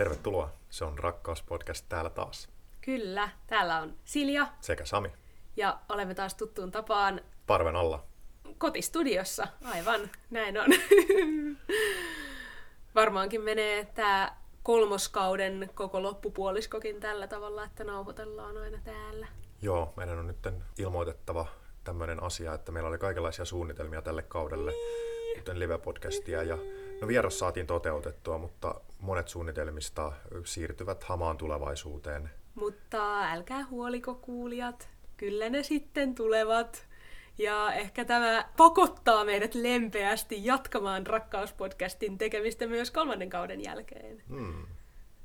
Tervetuloa. Se on Rakkauspodcast täällä taas. Kyllä, täällä on Silja Sekä Sami. ja olemme taas tuttuun tapaan Parven alla. kotistudiossa. Aivan, näin on. Varmaankin menee tämä kolmoskauden koko loppupuoliskokin tällä tavalla, että nauhoitellaan aina täällä. Joo, meidän on nyt ilmoitettava tämmöinen asia, että meillä oli kaikenlaisia suunnitelmia tälle kaudelle, kuten live-podcastia. Ja, no vieras saatiin toteutettua, mutta monet suunnitelmista siirtyvät hamaan tulevaisuuteen. Mutta älkää huoliko kuulijat, kyllä ne sitten tulevat. Ja ehkä tämä pakottaa meidät lempeästi jatkamaan rakkauspodcastin tekemistä myös kolmannen kauden jälkeen. Hmm,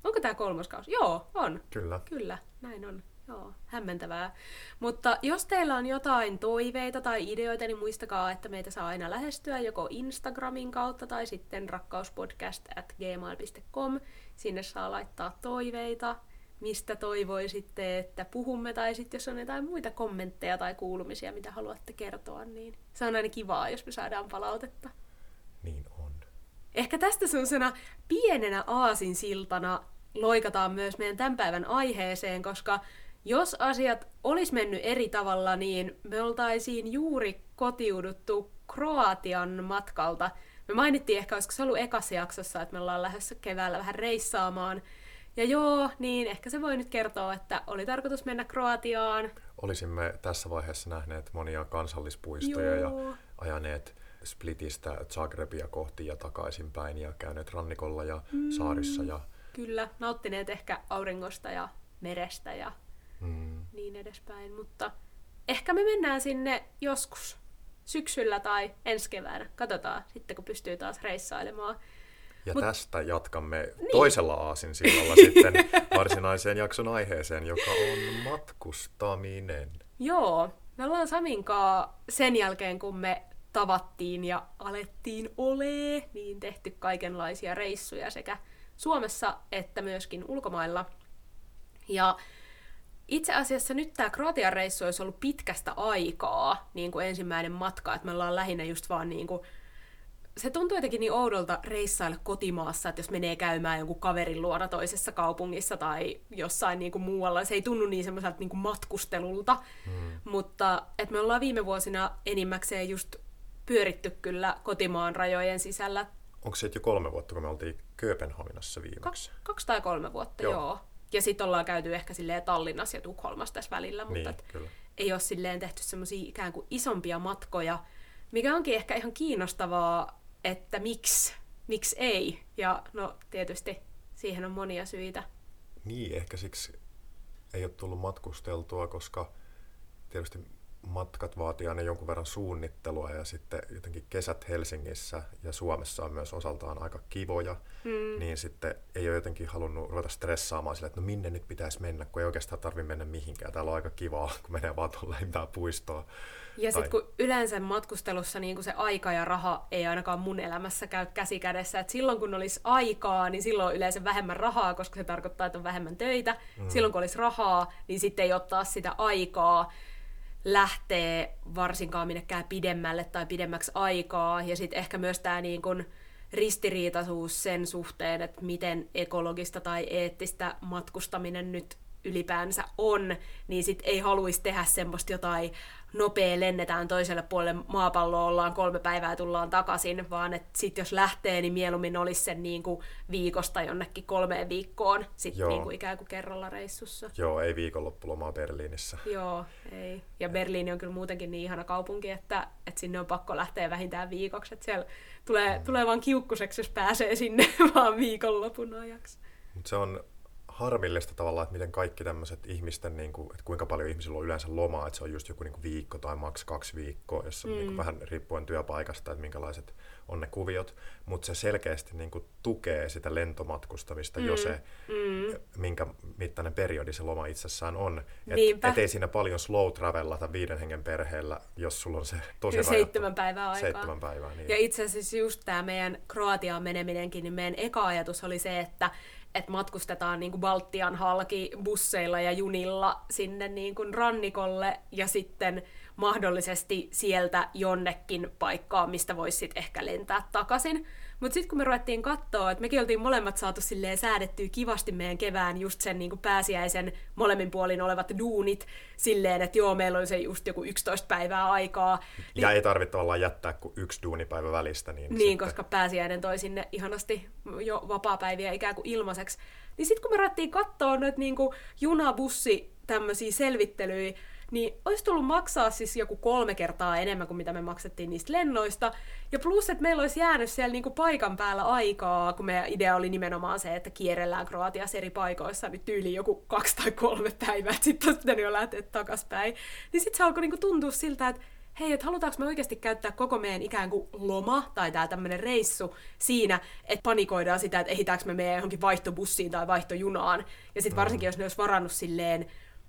Onko tämä kolmas kausi? Joo, on. kyllä. Kyllä, näin on. Joo, hämmentävää. Mutta jos teillä on jotain toiveita tai ideoita, niin muistakaa, että meitä saa aina lähestyä joko Instagramin kautta tai sitten rakkauspodcast at gmail.com. Sinne saa laittaa toiveita, mistä toivoisitte, että puhumme, tai sitten jos on jotain muita kommentteja tai kuulumisia, mitä haluatte kertoa, niin se on aina kivaa, jos me saadaan palautetta. Niin on. Ehkä tästä sellaisena pienenä aasinsiltana loikataan myös meidän tämän päivän aiheeseen, koska jos asiat olisi mennyt eri tavalla, niin me oltaisiin juuri kotiuduttu Kroatian matkalta. Me mainittiin ehkä, olisiko se ollut ekassa jaksossa, että me ollaan lähdössä keväällä vähän reissaamaan. Ja joo, niin ehkä se voi nyt kertoa, että oli tarkoitus mennä Kroatiaan. Olisimme tässä vaiheessa nähneet monia kansallispuistoja Joo. ja ajaneet Splitistä Zagrebia kohti ja takaisinpäin ja käyneet rannikolla ja Mm. saarissa ja Kyllä, nauttineet ehkä auringosta ja merestä ja mm, niin edespäin, mutta ehkä me mennään sinne joskus syksyllä tai ensi keväänä. Katsotaan sitten, kun pystyy taas reissailemaan. Ja Mut- tästä jatkamme niin. toisella aasinsillalla sitten varsinaiseen jakson aiheeseen, joka on matkustaminen. Joo, me ollaan Saminkaa sen jälkeen, kun me tavattiin ja alettiin olee, niin tehty kaikenlaisia reissuja sekä Suomessa että myöskin ulkomailla. Ja itse asiassa nyt tämä Kroatian reissu olisi ollut pitkästä aikaa niin kuin ensimmäinen matka, että me ollaan lähinnä just vaan niin kuin se tuntuu jotenkin niin oudolta reissailla kotimaassa, että jos menee käymään jonkun kaverin luona toisessa kaupungissa tai jossain niin kuin muualla, se ei tunnu niin semmoiselta niin kuin matkustelulta. Mm. Mutta että me ollaan viime vuosina enimmäkseen just pyöritty kyllä kotimaan rajojen sisällä Onko se jo kolme vuotta, kun me oltiin Kööpenhaminassa viimeksi? kaksi, kaksi tai kolme vuotta, Joo. joo. Ja sitten ollaan käyty ehkä silleen Tallinnassa ja Tukholmassa tässä välillä, mutta Niin, kyllä. ei ole silleen tehty semmoisia ikään kuin isompia matkoja, mikä onkin ehkä ihan kiinnostavaa, että miksi, miksi ei. Ja no tietysti siihen on monia syitä. Niin, ehkä siksi ei ole tullut matkusteltua, koska tietysti matkat vaatii aina jonkun verran suunnittelua ja sitten jotenkin kesät Helsingissä ja Suomessa on myös osaltaan aika kivoja, Mm. niin sitten ei ole jotenkin halunnut ruveta stressaamaan sillä, että no minne nyt pitäisi mennä, kun ei oikeastaan tarvitse mennä mihinkään. Täällä on aika kivaa, kun menee vaan tuolla lähimpään puistoon. Ja Tai- sitten kun yleensä matkustelussa niin se aika ja raha ei ainakaan mun elämässä käy käsi kädessä, että silloin kun olisi aikaa, niin silloin on yleensä vähemmän rahaa, koska se tarkoittaa, että on vähemmän töitä. Mm. Silloin kun olisi rahaa, niin sitten ei ottaa sitä aikaa lähtee varsinkaan minnekään pidemmälle tai pidemmäksi aikaa. Ja sitten ehkä myös tämä niin kun ristiriitaisuus sen suhteen, että miten ekologista tai eettistä matkustaminen nyt ylipäänsä on, niin sit ei haluaisi tehdä semmoista jotain nopea lennetään toiselle puolelle maapalloa, ollaan kolme päivää tullaan takaisin, vaan että sit jos lähtee, niin mieluummin olisi sen niin kuin viikosta jonnekin kolmeen viikkoon sit Joo. niin kuin ikään kuin kerralla reissussa. Joo, ei viikonloppulomaa Berliinissä. Joo, ei. Ja Berliini on kyllä muutenkin niin ihana kaupunki, että, että sinne on pakko lähteä vähintään viikoksi. Että siellä tulee, Mm. tulee vaan kiukkuseksi, jos pääsee sinne vaan viikonlopun ajaksi. Mutta se on harmillista tavallaan, että miten kaikki tämmöiset ihmisten, niin kuin, että kuinka paljon ihmisillä on yleensä lomaa, että se on just joku niin kuin viikko tai maks kaksi viikkoa, jossa mm. niin kuin vähän riippuen työpaikasta, että minkälaiset on ne kuviot, mutta se selkeästi niin kuin tukee sitä lentomatkustamista mm. jo se, Mm. minkä mittainen periodi se loma itsessään on. Et, Niinpä. et ei siinä paljon slow travellata viiden hengen perheellä, jos sulla on se tosi rajattu- seitsemän päivää aikaa. Seitsemän päivää, niin. Ja itse asiassa just tämä meidän Kroatiaan meneminenkin, niin meidän eka ajatus oli se, että että matkustetaan niin kuin Baltian halki busseilla ja junilla sinne niin kuin rannikolle ja sitten mahdollisesti sieltä jonnekin paikkaan, mistä voisi sitten ehkä lentää takaisin. Mutta sitten kun me ruvettiin katsoa, että mekin oltiin molemmat saatu silleen säädettyä kivasti meidän kevään just sen niin pääsiäisen molemmin puolin olevat duunit silleen, että joo, meillä on se just joku 11 päivää aikaa. Ja niin, ei tarvitse tavallaan jättää kuin yksi duunipäivä välistä. Niin, niin sitten... koska pääsiäinen toi sinne ihanasti jo vapaa-päiviä ikään kuin ilmaiseksi. Niin sitten kun me ruvettiin katsoa noita niin junabussi tämmöisiä selvittelyjä, niin olisi tullut maksaa siis joku kolme kertaa enemmän kuin mitä me maksettiin niistä lennoista. Ja plus, että meillä olisi jäänyt siellä niinku paikan päällä aikaa, kun meidän idea oli nimenomaan se, että kierrellään Kroatiassa eri paikoissa nyt tyyli joku kaksi tai kolme päivää, että sitten olisi pitänyt jo lähteä takaspäin. Niin sitten se alkoi niinku tuntua siltä, että hei, että halutaanko me oikeasti käyttää koko meidän ikään kuin loma tai tämä tämmöinen reissu siinä, että panikoidaan sitä, että ehitäänkö me meidän johonkin vaihtobussiin tai vaihtojunaan. Ja sitten varsinkin, jos ne olisi varannut silleen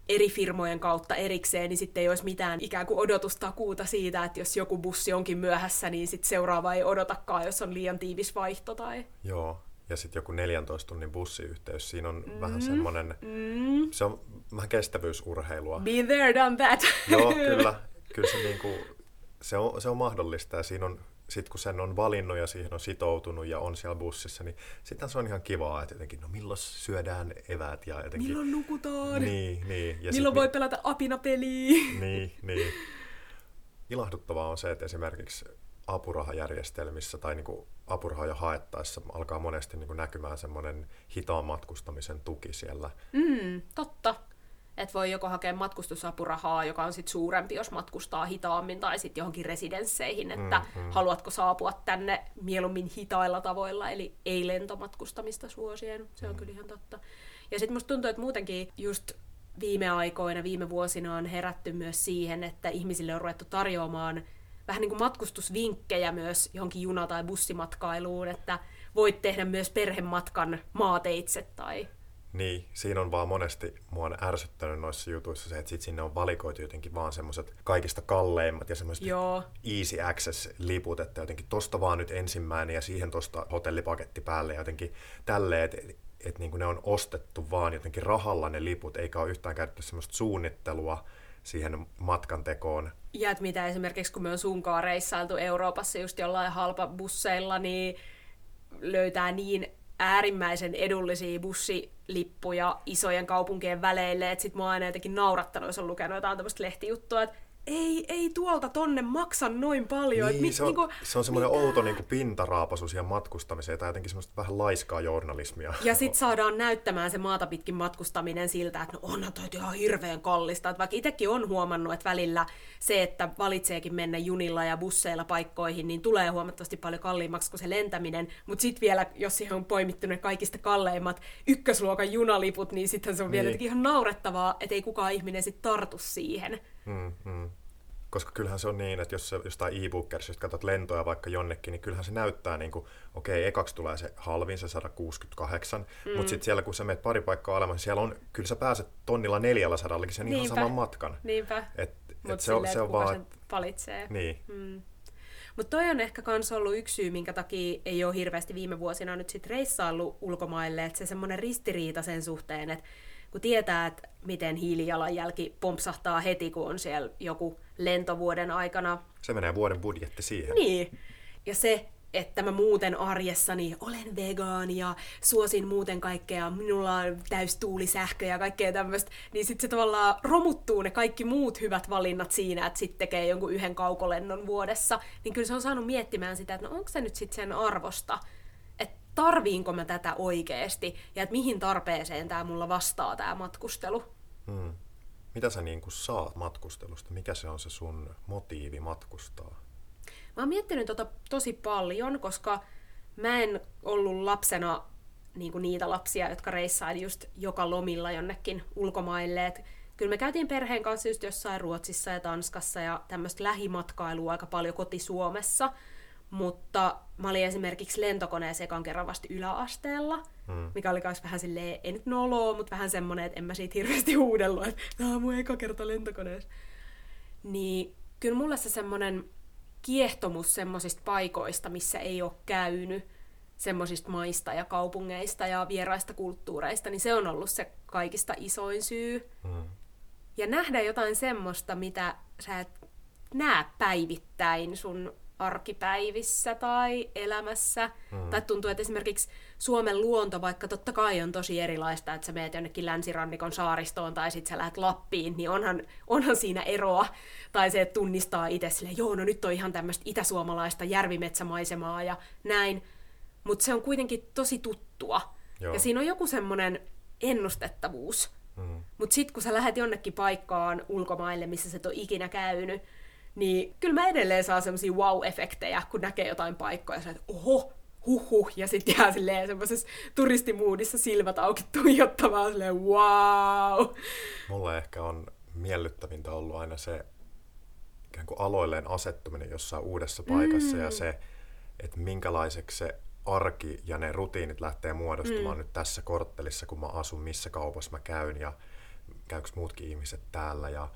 eri firmojen kautta erikseen, niin sitten ei olisi mitään ikään kuin odotustakuuta siitä, että jos joku bussi onkin myöhässä, niin sitten seuraava ei odotakaan, jos on liian tiivis vaihto. Tai... Joo, ja sitten joku 14 tunnin bussiyhteys, siinä on mm. vähän semmoinen, mm. se on vähän kestävyysurheilua. Be there, done that. Joo, kyllä. Kyllä se, niinku, se, on, se on mahdollista ja siinä on sitten kun sen on valinnut ja siihen on sitoutunut ja on siellä bussissa, niin sitten se on ihan kivaa, että jotenkin, no milloin syödään eväät ja jotenkin... Milloin nukutaan? Niin, niin. Ja milloin sit, voi pelata apinapeliä? Niin, niin. Ilahduttavaa on se, että esimerkiksi apurahajärjestelmissä tai niin apurahoja haettaessa alkaa monesti niin näkymään semmoinen hitaan matkustamisen tuki siellä. Mm, totta että voi joko hakea matkustusapurahaa, joka on sitten suurempi, jos matkustaa hitaammin, tai sitten johonkin residensseihin, että mm, mm. haluatko saapua tänne mieluummin hitailla tavoilla, eli ei lentomatkustamista suosien. Se on mm. kyllä ihan totta. Ja sitten musta tuntuu, että muutenkin just viime aikoina, viime vuosina on herätty myös siihen, että ihmisille on ruvettu tarjoamaan vähän niin kuin matkustusvinkkejä myös johonkin juna- tai bussimatkailuun, että voit tehdä myös perhematkan maateitse tai niin, siinä on vaan monesti mua on ärsyttänyt noissa jutuissa se, että sit sinne on valikoitu jotenkin vaan semmoiset kaikista kalleimmat ja semmoiset easy access-liput, että jotenkin tosta vaan nyt ensimmäinen ja siihen tosta hotellipaketti päälle ja jotenkin tälleen, että et, et niin ne on ostettu vaan jotenkin rahalla ne liput, eikä ole yhtään käytetty semmoista suunnittelua siihen matkan tekoon. Ja että mitä esimerkiksi kun me on sunkaan reissailtu Euroopassa just jollain halpa busseilla, niin löytää niin äärimmäisen edullisia bussilippuja isojen kaupunkien väleille, että sit mua aina jotenkin naurattanut, jos on lukenut jotain tämmöistä lehtijuttua, että ei, ei tuolta tonne maksa noin paljon. Niin, se, on, niinku, se on semmoinen mitä? outo niinku pintaraapasu siihen matkustamiseen tai jotenkin semmoista vähän laiskaa journalismia. Ja sit saadaan näyttämään se maata pitkin matkustaminen siltä, että no onhan toi ihan hirveän kallista. Että vaikka itsekin on huomannut, että välillä se, että valitseekin mennä junilla ja busseilla paikkoihin, niin tulee huomattavasti paljon kalliimmaksi kuin se lentäminen. Mutta sitten vielä, jos siihen on poimittu ne kaikista kalleimmat ykkösluokan junaliput, niin sitten se on vielä niin. ihan naurettavaa, että ei kukaan ihminen sitten tartu siihen. Mm, mm. Koska kyllähän se on niin, että jos jostain e-bookerissa, jos katsot lentoja vaikka jonnekin, niin kyllähän se näyttää niin kuin, okei, okay, ekaksi tulee se halvin, se 168, mm. mutta sitten siellä kun sä menet pari paikkaa alemmas, siellä on, kyllä sä pääset tonnilla 400 sen Niinpä. ihan saman matkan. Niinpä. Et se, se on vaan... Sen valitsee. Niin. Mm. Mutta toi on ehkä kans ollut yksi syy, minkä takia ei ole hirveästi viime vuosina nyt sit reissaillut ulkomaille, että se semmoinen ristiriita sen suhteen, että kun tietää, että miten hiilijalanjälki pompsahtaa heti, kun on siellä joku lentovuoden aikana. Se menee vuoden budjetti siihen. Niin. Ja se, että mä muuten arjessani olen vegaani ja suosin muuten kaikkea, minulla on täys tuulisähkö ja kaikkea tämmöistä, niin sitten se tavallaan romuttuu ne kaikki muut hyvät valinnat siinä, että sitten tekee jonkun yhden kaukolennon vuodessa, niin kyllä se on saanut miettimään sitä, että no onko se nyt sitten sen arvosta, tarviinko mä tätä oikeasti ja että mihin tarpeeseen tämä mulla vastaa tämä matkustelu. Hmm. Mitä sä niin saat matkustelusta? Mikä se on se sun motiivi matkustaa? Mä oon miettinyt tota tosi paljon, koska mä en ollut lapsena niin kuin niitä lapsia, jotka reissaili just joka lomilla jonnekin ulkomaille. Et kyllä me käytiin perheen kanssa just jossain Ruotsissa ja Tanskassa ja tämmöistä lähimatkailua aika paljon koti Suomessa – mutta mä olin esimerkiksi lentokoneessa ekan kerran vasta yläasteella, mm. mikä oli myös vähän silleen, ei nyt noloa, mutta vähän semmonen, että en mä siitä hirveästi huudellut, että tämä on mun eka kerta lentokoneessa. Niin kyllä mulle se semmonen kiehtomus semmoisista paikoista, missä ei ole käynyt, semmoisista maista ja kaupungeista ja vieraista kulttuureista, niin se on ollut se kaikista isoin syy. Mm. Ja nähdä jotain semmoista, mitä sä et näe päivittäin sun arkipäivissä tai elämässä. Mm. Tai tuntuu, että esimerkiksi Suomen luonto, vaikka totta kai on tosi erilaista, että sä meet jonnekin länsirannikon saaristoon tai sitten sä lähdet Lappiin, niin onhan, onhan siinä eroa. Tai se, että tunnistaa itse silleen, joo, no nyt on ihan tämmöistä itäsuomalaista järvimetsämaisemaa ja näin. Mutta se on kuitenkin tosi tuttua. Joo. Ja siinä on joku semmoinen ennustettavuus. Mm. Mutta sitten kun sä lähdet jonnekin paikkaan ulkomaille, missä sä et ole ikinä käynyt, niin kyllä mä edelleen saan semmoisia wow-efektejä, kun näkee jotain paikkoja, ja että oho, huhhuh, ja sitten jää silleen semmoisessa turistimuudissa silmät auki tuijottamaan silleen wow. Mulle ehkä on miellyttävintä ollut aina se ikään kuin aloilleen asettuminen jossain uudessa paikassa mm. ja se, että minkälaiseksi se arki ja ne rutiinit lähtee muodostumaan mm. nyt tässä korttelissa, kun mä asun, missä kaupassa mä käyn ja käykö muutkin ihmiset täällä ja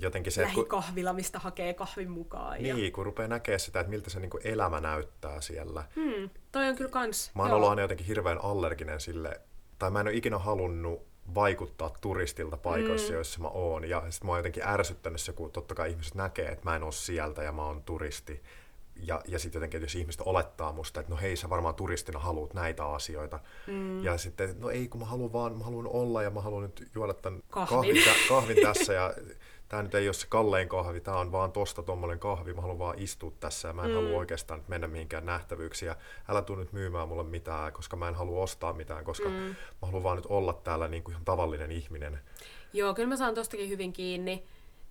jotenkin se... Lähikahvila, mistä hakee kahvin mukaan. Niin, ja... kun rupeaa näkemään sitä, että miltä se niin elämä näyttää siellä. Hmm, toi on kyllä kans. Mä oon ollut aina jotenkin hirveän allerginen sille, tai mä en ole ikinä halunnut vaikuttaa turistilta paikoissa, mm. joissa mä oon. Ja sit mä oon jotenkin ärsyttänyt se, kun totta kai ihmiset näkee, että mä en oo sieltä ja mä oon turisti. Ja, ja sitten jotenkin, jos ihmiset olettaa musta, että no hei, sä varmaan turistina haluat näitä asioita. Mm. Ja sitten, no ei, kun mä haluan vaan, mä haluan olla ja mä haluan nyt juoda tämän kahvin, kahvin, kahvin tässä. Ja tämä nyt ei ole se kallein kahvi, tämä on vaan tosta tuommoinen kahvi, mä haluan vaan istua tässä ja mä en mm. halua oikeastaan mennä mihinkään nähtävyyksiin ja älä tuu nyt myymään mulle mitään, koska mä en halua ostaa mitään, koska mm. mä haluan vaan nyt olla täällä niin kuin ihan tavallinen ihminen. Joo, kyllä mä saan tostakin hyvin kiinni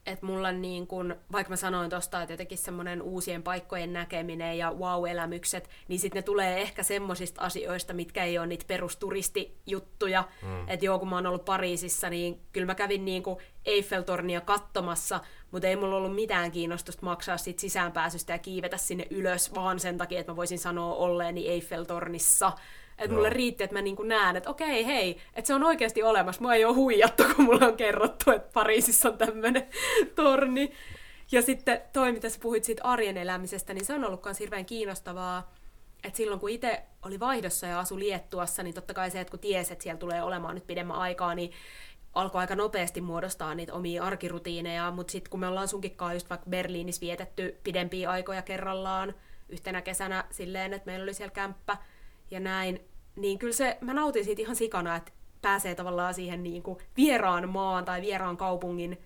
että mulla niin kun, vaikka mä sanoin tosta, että jotenkin semmoinen uusien paikkojen näkeminen ja wow-elämykset, niin sitten ne tulee ehkä semmoisista asioista, mitkä ei ole niitä perusturistojuttuja. Mm. Että joo, kun mä oon ollut Pariisissa, niin kyllä mä kävin niin kuin Eiffeltornia katsomassa, mutta ei mulla ollut mitään kiinnostusta maksaa sit sisäänpääsystä ja kiivetä sinne ylös, vaan sen takia, että mä voisin sanoa olleeni Eiffeltornissa että mulle riitti, että mä niinku näen, että okei, hei, että se on oikeasti olemassa. Mua ei ole huijattu, kun mulla on kerrottu, että Pariisissa on tämmöinen torni. Ja sitten toi, mitä sä puhuit siitä arjen elämisestä, niin se on ollut myös hirveän kiinnostavaa. Että silloin kun itse oli vaihdossa ja asui Liettuassa, niin totta kai se, että kun tiesi, että siellä tulee olemaan nyt pidemmän aikaa, niin alkoi aika nopeasti muodostaa niitä omia arkirutiineja, mutta sitten kun me ollaan sunkikkaa just vaikka Berliinissä vietetty pidempiä aikoja kerrallaan yhtenä kesänä silleen, että meillä oli siellä kämppä, ja näin, niin kyllä se, mä nautin siitä ihan sikana, että pääsee tavallaan siihen niin kuin vieraan maan tai vieraan kaupungin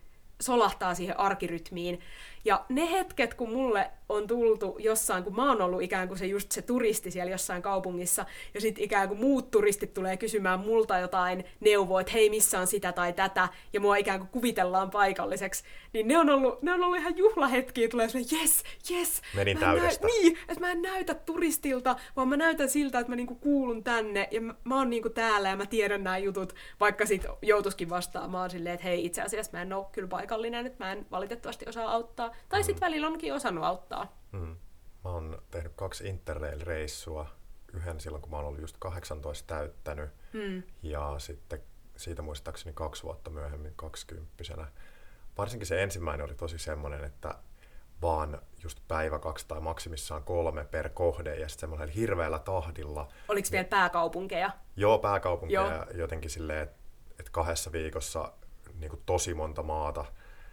solahtaa siihen arkirytmiin. Ja ne hetket, kun mulle on tultu jossain, kun mä oon ollut ikään kuin se just se turisti siellä jossain kaupungissa, ja sitten ikään kuin muut turistit tulee kysymään multa jotain neuvoa, että hei, missä on sitä tai tätä, ja mua ikään kuin kuvitellaan paikalliseksi, niin ne on ollut, ne on ollut ihan juhlahetkiä, tulee sellainen, yes, yes. Menin täydestä. Näy, niin, että mä en näytä turistilta, vaan mä näytän siltä, että mä niinku kuulun tänne, ja mä, mä oon niinku täällä, ja mä tiedän nämä jutut, vaikka sit joutuskin vastaamaan silleen, että hei, itse asiassa mä en ole kyllä paikallinen, että mä en valitettavasti osaa auttaa. Tai sitten välillä onkin osannut auttaa. Mm. Mä oon tehnyt kaksi Interrail-reissua. Yhden silloin, kun mä oon ollut just 18 täyttänyt. Mm. Ja sitten siitä muistaakseni kaksi vuotta myöhemmin kaksikymppisenä. Varsinkin se ensimmäinen oli tosi semmoinen, että vaan just päivä kaksi tai maksimissaan kolme per kohde ja sitten semmoinen hirveällä tahdilla. Oliko vielä pääkaupunkeja? Joo, pääkaupunkeja Joo. jotenkin silleen, että et kahdessa viikossa niin tosi monta maata,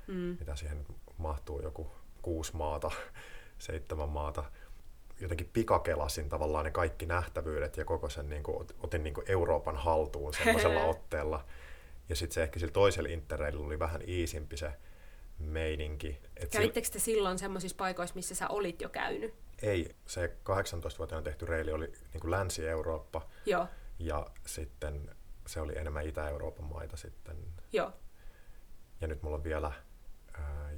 mm. mitä siihen mahtuu joku kuusi maata, seitsemän maata. Jotenkin pikakelasin tavallaan ne kaikki nähtävyydet ja koko sen niin kuin, otin niin kuin Euroopan haltuun semmoisella otteella. Ja sitten se ehkä sillä toisella interraililla oli vähän iisimpi se meininki. Et Kävittekö te silloin semmoisissa paikoissa, missä sä olit jo käynyt? Ei, se 18-vuotiaana tehty reili oli niin kuin Länsi-Eurooppa. Joo. Ja sitten se oli enemmän Itä-Euroopan maita sitten. Joo. Ja nyt mulla on vielä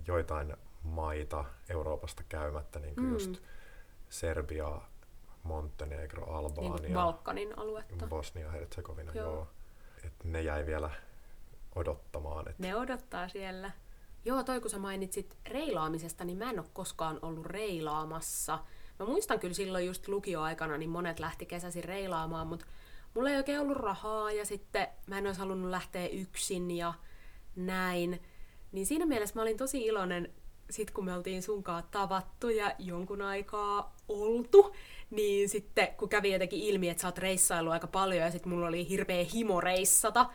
joitain maita Euroopasta käymättä, niin kuin mm. just Serbia, Montenegro, Albania. Niin Balkanin aluetta. Bosnia, Herzegovina, joo. joo. Et ne jäi vielä odottamaan. Et... Ne odottaa siellä. Joo, toi kun sä mainitsit reilaamisesta, niin mä en ole koskaan ollut reilaamassa. Mä muistan kyllä silloin just lukioaikana, niin monet lähti kesäsi reilaamaan, mutta mulla ei oikein ollut rahaa ja sitten mä en olisi halunnut lähteä yksin ja näin. Niin siinä mielessä mä olin tosi iloinen, sit kun me oltiin sunkaan tavattu ja jonkun aikaa oltu, niin sitten kun kävi jotenkin ilmi, että sä oot reissailu aika paljon ja sitten mulla oli hirveä himo reissata,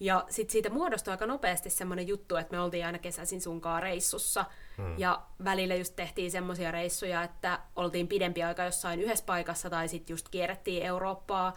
Ja sitten siitä muodostui aika nopeasti semmoinen juttu, että me oltiin aina kesäisin sunkaan reissussa. Hmm. Ja välillä just tehtiin semmoisia reissuja, että oltiin pidempi aika jossain yhdessä paikassa tai sitten just kierrettiin Eurooppaa.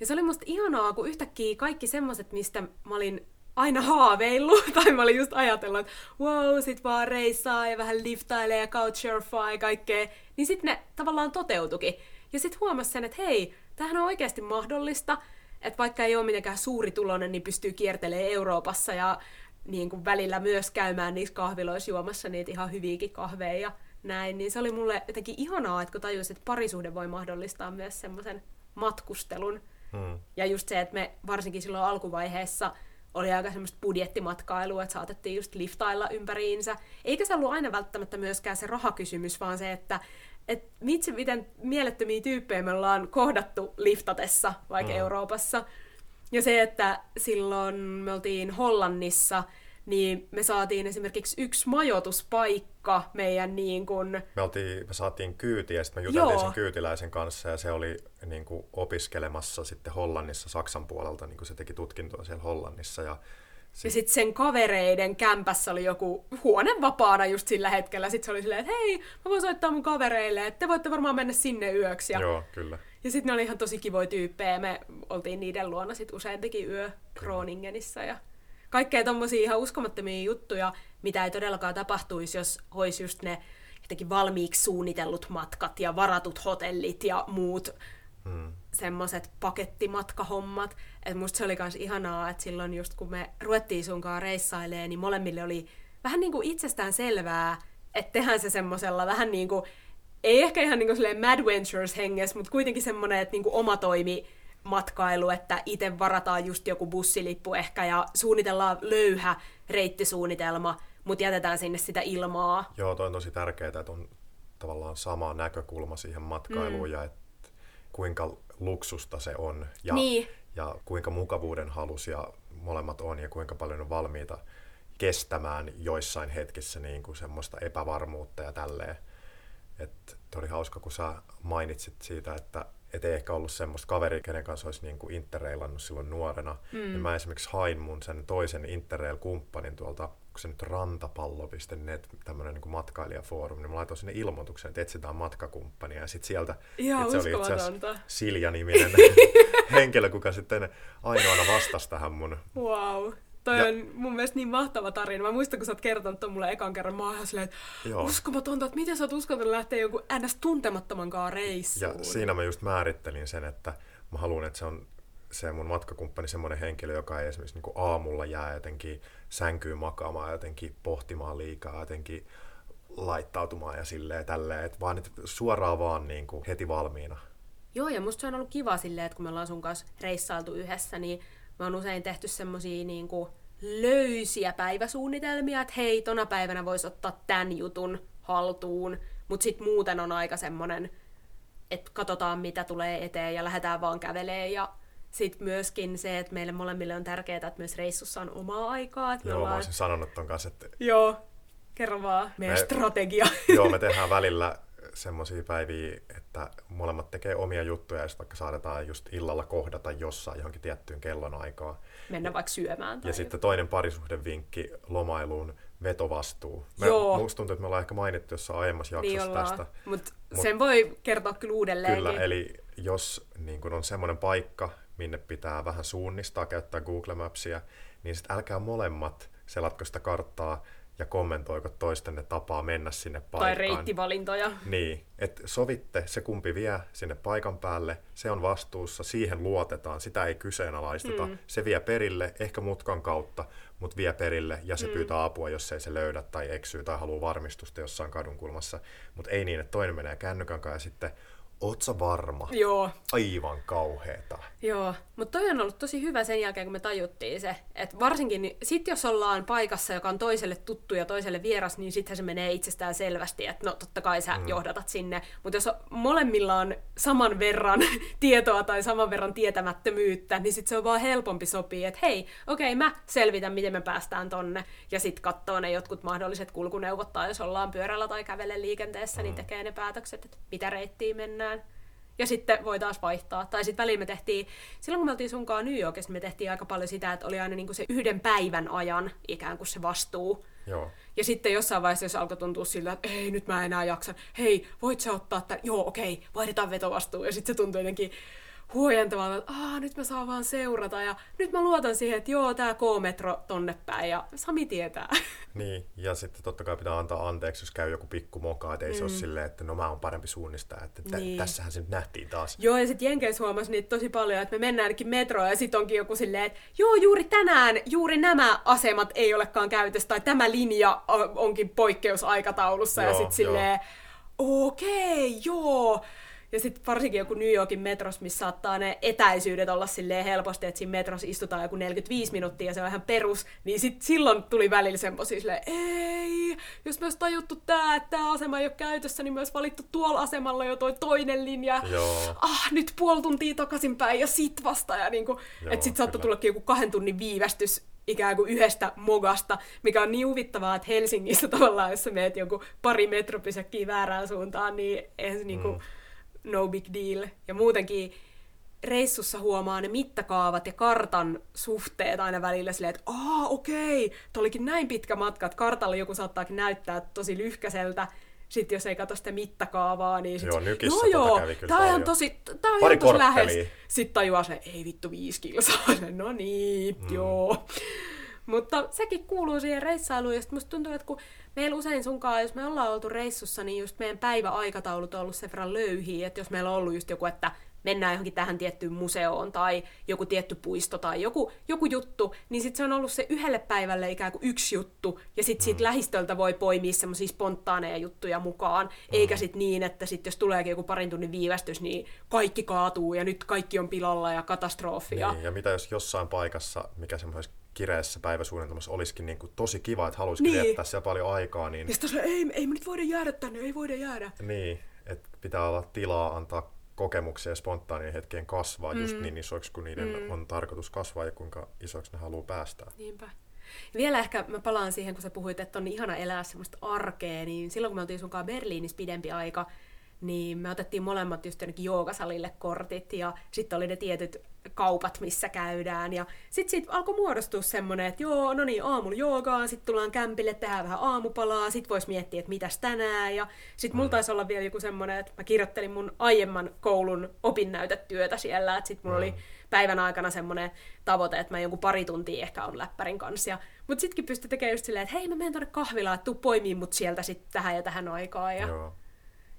Ja se oli musta ihanaa, kun yhtäkkiä kaikki semmoiset, mistä mä olin aina haaveillut, tai mä olin just ajatellut, että wow, sit vaan reissaa ja vähän liftailee ja couchsurfaa ja kaikkea, niin sitten ne tavallaan toteutukin. Ja sitten huomasi sen, että hei, tämähän on oikeasti mahdollista, että vaikka ei ole mitenkään suuri tulonen, niin pystyy kiertelemään Euroopassa ja niin kuin välillä myös käymään niissä kahviloissa juomassa niitä ihan hyviäkin kahveja ja näin. Niin se oli mulle jotenkin ihanaa, että kun tajusin, että parisuhde voi mahdollistaa myös semmoisen matkustelun. Hmm. Ja just se, että me varsinkin silloin alkuvaiheessa oli aika semmoista budjettimatkailua, että saatettiin just liftailla ympäriinsä. Eikä se ollut aina välttämättä myöskään se rahakysymys, vaan se, että et vitsi, miten mielettömiä tyyppejä me ollaan kohdattu liftatessa, vaikka mm. Euroopassa. Ja se, että silloin me oltiin Hollannissa, niin me saatiin esimerkiksi yksi majoituspaikka meidän niin kuin... Me, oltiin, me saatiin kyyti ja sitten me juteltiin Joo. sen kyytiläisen kanssa ja se oli niin kuin opiskelemassa sitten Hollannissa Saksan puolelta, niin kuin se teki tutkintoa siellä Hollannissa ja ja sitten sen kavereiden kämpässä oli joku huone vapaana just sillä hetkellä. Sitten se oli silleen, että hei, mä voin soittaa mun kavereille, että te voitte varmaan mennä sinne yöksi. Ja, Joo, kyllä. Ja sitten ne oli ihan tosi kivoja tyyppejä. Me oltiin niiden luona sitten useampikin yö Groningenissa. Ja kaikkea tommosia ihan uskomattomia juttuja, mitä ei todellakaan tapahtuisi, jos olisi just ne jotenkin valmiiksi suunnitellut matkat ja varatut hotellit ja muut hmm. semmoiset pakettimatkahommat. Että musta se oli myös ihanaa, että silloin just kun me ruvettiin sunkaan reissailemaan, niin molemmille oli vähän niin kuin itsestään selvää, että tehdään se semmoisella vähän niin kuin, ei ehkä ihan niin kuin Mad Ventures hengessä, mutta kuitenkin semmoinen, että niin kuin oma toimi matkailu, että itse varataan just joku bussilippu ehkä ja suunnitellaan löyhä reittisuunnitelma, mutta jätetään sinne sitä ilmaa. Joo, toi on tosi tärkeää, että on tavallaan sama näkökulma siihen matkailuun mm. ja että kuinka luksusta se on ja, niin. ja kuinka mukavuuden halus ja molemmat on ja kuinka paljon on valmiita kestämään joissain hetkissä niin kuin semmoista epävarmuutta ja tälleen. Että oli hauska, kun sä mainitsit siitä, että et ei ehkä ollut semmoista kaveri, kenen kanssa olisi niin kuin interrailannut silloin nuorena. Mm. Ja mä esimerkiksi hain mun sen toisen interrail-kumppanin tuolta onko se nyt rantapallo.net, tämmöinen niin matkailijafoorumi, niin mä laitoin sinne ilmoituksen, että etsitään matkakumppania, ja sitten sieltä Ihan se oli itse asiassa Silja-niminen henkilö, kuka sitten ainoana vastasi tähän mun. Wow. Toi ja, on mun mielestä niin mahtava tarina. Mä muistan, kun sä oot kertonut ton mulle ekan kerran, mä oon silleen, että joo. uskomatonta, että miten sä oot uskonut lähteä jonkun ns. tuntemattomankaan reissuun. Ja siinä mä just määrittelin sen, että mä haluan, että se on se mun matkakumppani semmoinen henkilö, joka ei esimerkiksi niin aamulla jää jotenkin sänkyyn makaamaan jotenkin pohtimaan liikaa, jotenkin laittautumaan ja silleen tälleen, että vaan että suoraan vaan niin kuin heti valmiina. Joo, ja musta se on ollut kiva silleen, että kun me ollaan sun kanssa reissailtu yhdessä, niin me on usein tehty semmosia niin kuin löysiä päiväsuunnitelmia, että hei, tona päivänä voisi ottaa tämän jutun haltuun, mutta sitten muuten on aika semmoinen, että katsotaan mitä tulee eteen ja lähdetään vaan kävelee ja sitten myöskin se, että meille molemmille on tärkeää, että myös reissussa on omaa aikaa. Että joo, ollaan... mä olisin sanonut ton kanssa, että... Joo, kerro vaan meidän me... strategia. Joo, me tehdään välillä semmoisia päiviä, että molemmat tekee omia juttuja, ja vaikka saadetaan just illalla kohdata jossain johonkin tiettyyn kellonaikaan. Mennä vaikka syömään. Tai ja sitten toinen parisuhdevinkki lomailuun, vetovastuu. Me, Joo. Musta tuntuu, että me ollaan ehkä mainittu jossain aiemmassa niin jaksossa niin tästä. Mutta Mut, sen voi kertoa kyllä uudelleen. Kyllä, eli jos niin kun on semmoinen paikka, minne pitää vähän suunnistaa, käyttää Google Mapsia, niin sitten älkää molemmat selatko sitä karttaa ja kommentoiko toistenne tapaa mennä sinne paikkaan. Tai reittivalintoja. Niin, että sovitte se kumpi vie sinne paikan päälle, se on vastuussa, siihen luotetaan, sitä ei kyseenalaisteta. Mm. Se vie perille, ehkä mutkan kautta, mutta vie perille ja se mm. pyytää apua, jos ei se löydä tai eksyy tai haluaa varmistusta jossain kadunkulmassa. Mutta ei niin, että toinen menee kännykän kanssa ja sitten Oot sä varma? Joo. Aivan kauheeta. Joo, mutta toi on ollut tosi hyvä sen jälkeen, kun me tajuttiin se. Että varsinkin sit jos ollaan paikassa, joka on toiselle tuttu ja toiselle vieras, niin sittenhän se menee itsestään selvästi, että no totta kai sä mm. johdatat sinne. Mutta jos molemmilla on saman verran tietoa tai saman verran tietämättömyyttä, niin sitten se on vaan helpompi sopii, että hei, okei, okay, mä selvitän, miten me päästään tonne. Ja sitten katsoo ne jotkut mahdolliset kulkuneuvot, tai jos ollaan pyörällä tai kävele liikenteessä, niin mm. niin tekee ne päätökset, että mitä reittiä mennään. Ja sitten voi taas vaihtaa. Tai sitten väliin me tehtiin, silloin kun me oltiin sunkaan New Yorkissa, me tehtiin aika paljon sitä, että oli aina niinku se yhden päivän ajan ikään kuin se vastuu. Joo. Ja sitten jossain vaiheessa, jos alkoi tuntua sillä, että ei, nyt mä enää jaksa, hei, voit sä ottaa tämän, joo, okei, vaihdetaan vetovastuu. Ja sitten se tuntui jotenkin huojentavaa, että Aa, nyt mä saan vaan seurata ja nyt mä luotan siihen, että joo, tää K-metro tonne päin ja Sami tietää. Niin, ja sitten totta kai pitää antaa anteeksi, jos käy joku pikku moka, että ei mm. se ole silleen, että no mä oon parempi suunnistaa, että tä- niin. tässähän se nyt nähtiin taas. Joo, ja sitten Jenkeissä huomasi niitä tosi paljon, että me mennään ainakin metroon ja sitten onkin joku silleen, että joo, juuri tänään juuri nämä asemat ei olekaan käytössä, tai tämä linja onkin poikkeusaikataulussa, joo, ja sitten silleen, okei, okay, joo, ja sitten varsinkin joku New Yorkin metros, missä saattaa ne etäisyydet olla silleen helposti, että siinä metros istutaan joku 45 minuuttia ja se on ihan perus, niin sit silloin tuli välillä semmoisia silleen, ei, jos myös tajuttu tää, että tämä asema ei ole käytössä, niin myös valittu tuolla asemalla jo toi toinen linja. Joo. Ah, nyt puoli tuntia takaisinpäin ja sit vasta. Ja niinku, että sit saattaa tulla joku kahden tunnin viivästys ikään kuin yhdestä mogasta, mikä on niin huvittavaa, että Helsingissä tavallaan, jos sä meet joku pari metropysäkkiä väärään suuntaan, niin eihän se niinku, mm no big deal. Ja muutenkin reissussa huomaa ne mittakaavat ja kartan suhteet aina välillä silleen, että aa okei, okay, olikin näin pitkä matka, että kartalla joku saattaakin näyttää tosi lyhkäseltä, sitten jos ei katso sitä mittakaavaa, niin sitten joo, nykissä no joo, kävi kyllä tää on ihan tosi, tää on ihan tosi lähes. Sitten tajuaa se, ei vittu viisi kilsaa, no niin, mm. joo. Mutta sekin kuuluu siihen reissailuun, ja musta tuntuu, että kun meillä usein sunkaan, jos me ollaan oltu reissussa, niin just meidän päiväaikataulut on ollut sen verran löyhiä, että jos meillä on ollut just joku, että mennään johonkin tähän tiettyyn museoon tai joku tietty puisto tai joku, joku juttu, niin sitten se on ollut se yhdelle päivälle ikään kuin yksi juttu, ja sitten siitä mm. lähistöltä voi poimia semmoisia spontaaneja juttuja mukaan, mm. eikä sitten niin, että sitten jos tuleekin joku parin tunnin viivästys, niin kaikki kaatuu ja nyt kaikki on pilalla ja katastrofia. Niin, ja mitä jos jossain paikassa, mikä semmoisessa kireessä päiväsuunnitelmassa olisikin niin kuin tosi kiva, että haluaisikin niin. viettää siellä paljon aikaa. Niin... Ja sitten ei, ei me nyt voida jäädä tänne, ei voida jäädä. Niin, että pitää olla tilaa antaa kokemuksia ja spontaanien hetkien kasvaa mm. just niin isoiksi kuin niiden mm. on tarkoitus kasvaa ja kuinka isoiksi ne haluaa päästä. Niinpä. Ja vielä ehkä mä palaan siihen, kun sä puhuit, että on niin ihana elää semmoista arkea, niin silloin kun me oltiin sunkaan Berliinissä pidempi aika, niin me otettiin molemmat just jonnekin joogasalille kortit ja sitten oli ne tietyt kaupat, missä käydään. Ja sitten siitä alkoi muodostua semmoinen, että joo, no niin, aamulla joogaan, sitten tullaan kämpille, tehdään vähän aamupalaa, sitten voisi miettiä, että mitäs tänään. Ja sitten mulla taisi olla vielä joku semmoinen, että mä kirjoittelin mun aiemman koulun opinnäytetyötä siellä, että sitten mulla oli päivän aikana semmoinen tavoite, että mä jonkun pari tuntia ehkä on läppärin kanssa. Mutta sittenkin pystyi tekemään just silleen, että hei mä menen tuonne kahvilaan, että tuu poimiin mut sieltä sitten tähän ja tähän aikaan. Ja, Joo.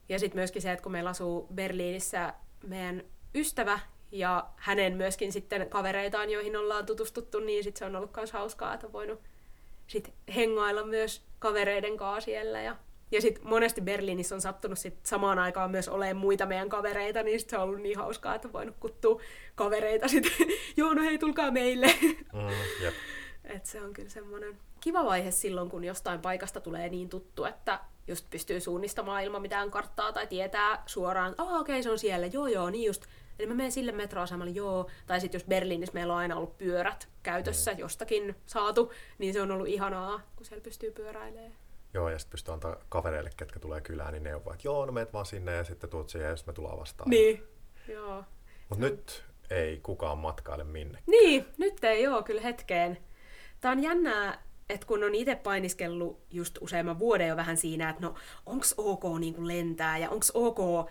ja sitten myöskin se, että kun meillä asuu Berliinissä meidän ystävä, ja hänen myöskin sitten kavereitaan, joihin ollaan tutustuttu, niin sit se on ollut myös hauskaa, että on voinut sit hengailla myös kavereiden kanssa siellä. Ja, ja sitten monesti Berliinissä on sattunut sit samaan aikaan myös olemaan muita meidän kavereita, niin sit se on ollut niin hauskaa, että on voinut kuttua kavereita sitten, joo no hei tulkaa meille. Mm, yep. Et se on kyllä semmoinen kiva vaihe silloin, kun jostain paikasta tulee niin tuttu, että just pystyy suunnistamaan ilman mitään karttaa tai tietää suoraan, että okei okay, se on siellä, joo joo, niin just Eli mä menen sille metroasemalle, joo. Tai sitten jos Berliinissä meillä on aina ollut pyörät käytössä, mm. jostakin saatu, niin se on ollut ihanaa, kun siellä pystyy pyöräilemään. Joo, ja sitten pystyy antaa kavereille, ketkä tulee kylään, niin neuvoa, että joo, no meet vaan sinne ja sitten tuut siihen sitten me tullaan vastaan. Niin, joo. Mutta nyt ei kukaan matkaile minne. Niin, nyt ei joo, kyllä hetkeen. Tämä on jännää, että kun on itse painiskellut just useamman vuoden jo vähän siinä, että no onks ok niin kuin lentää ja onks ok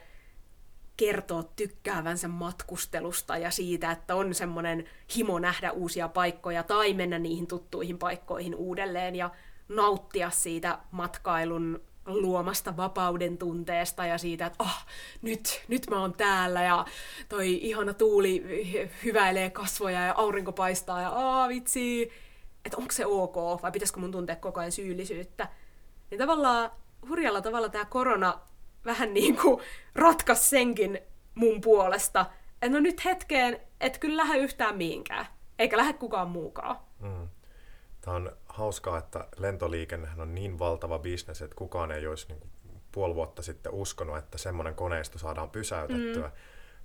kertoa tykkäävänsä matkustelusta ja siitä, että on semmoinen himo nähdä uusia paikkoja tai mennä niihin tuttuihin paikkoihin uudelleen ja nauttia siitä matkailun luomasta vapauden tunteesta ja siitä, että oh, nyt, nyt mä oon täällä ja toi ihana tuuli hyväilee kasvoja ja aurinko paistaa ja aa vitsi, että onko se ok vai pitäisikö mun tuntea koko ajan syyllisyyttä. Niin tavallaan hurjalla tavalla tämä korona vähän niin kuin ratkas senkin mun puolesta. Että no nyt hetkeen, et kyllä lähde yhtään mihinkään. Eikä lähde kukaan muukaan. Mm. Tämä on hauskaa, että lentoliikennehän on niin valtava bisnes, että kukaan ei olisi niin puoli vuotta sitten uskonut, että semmoinen koneisto saadaan pysäytettyä. Mm.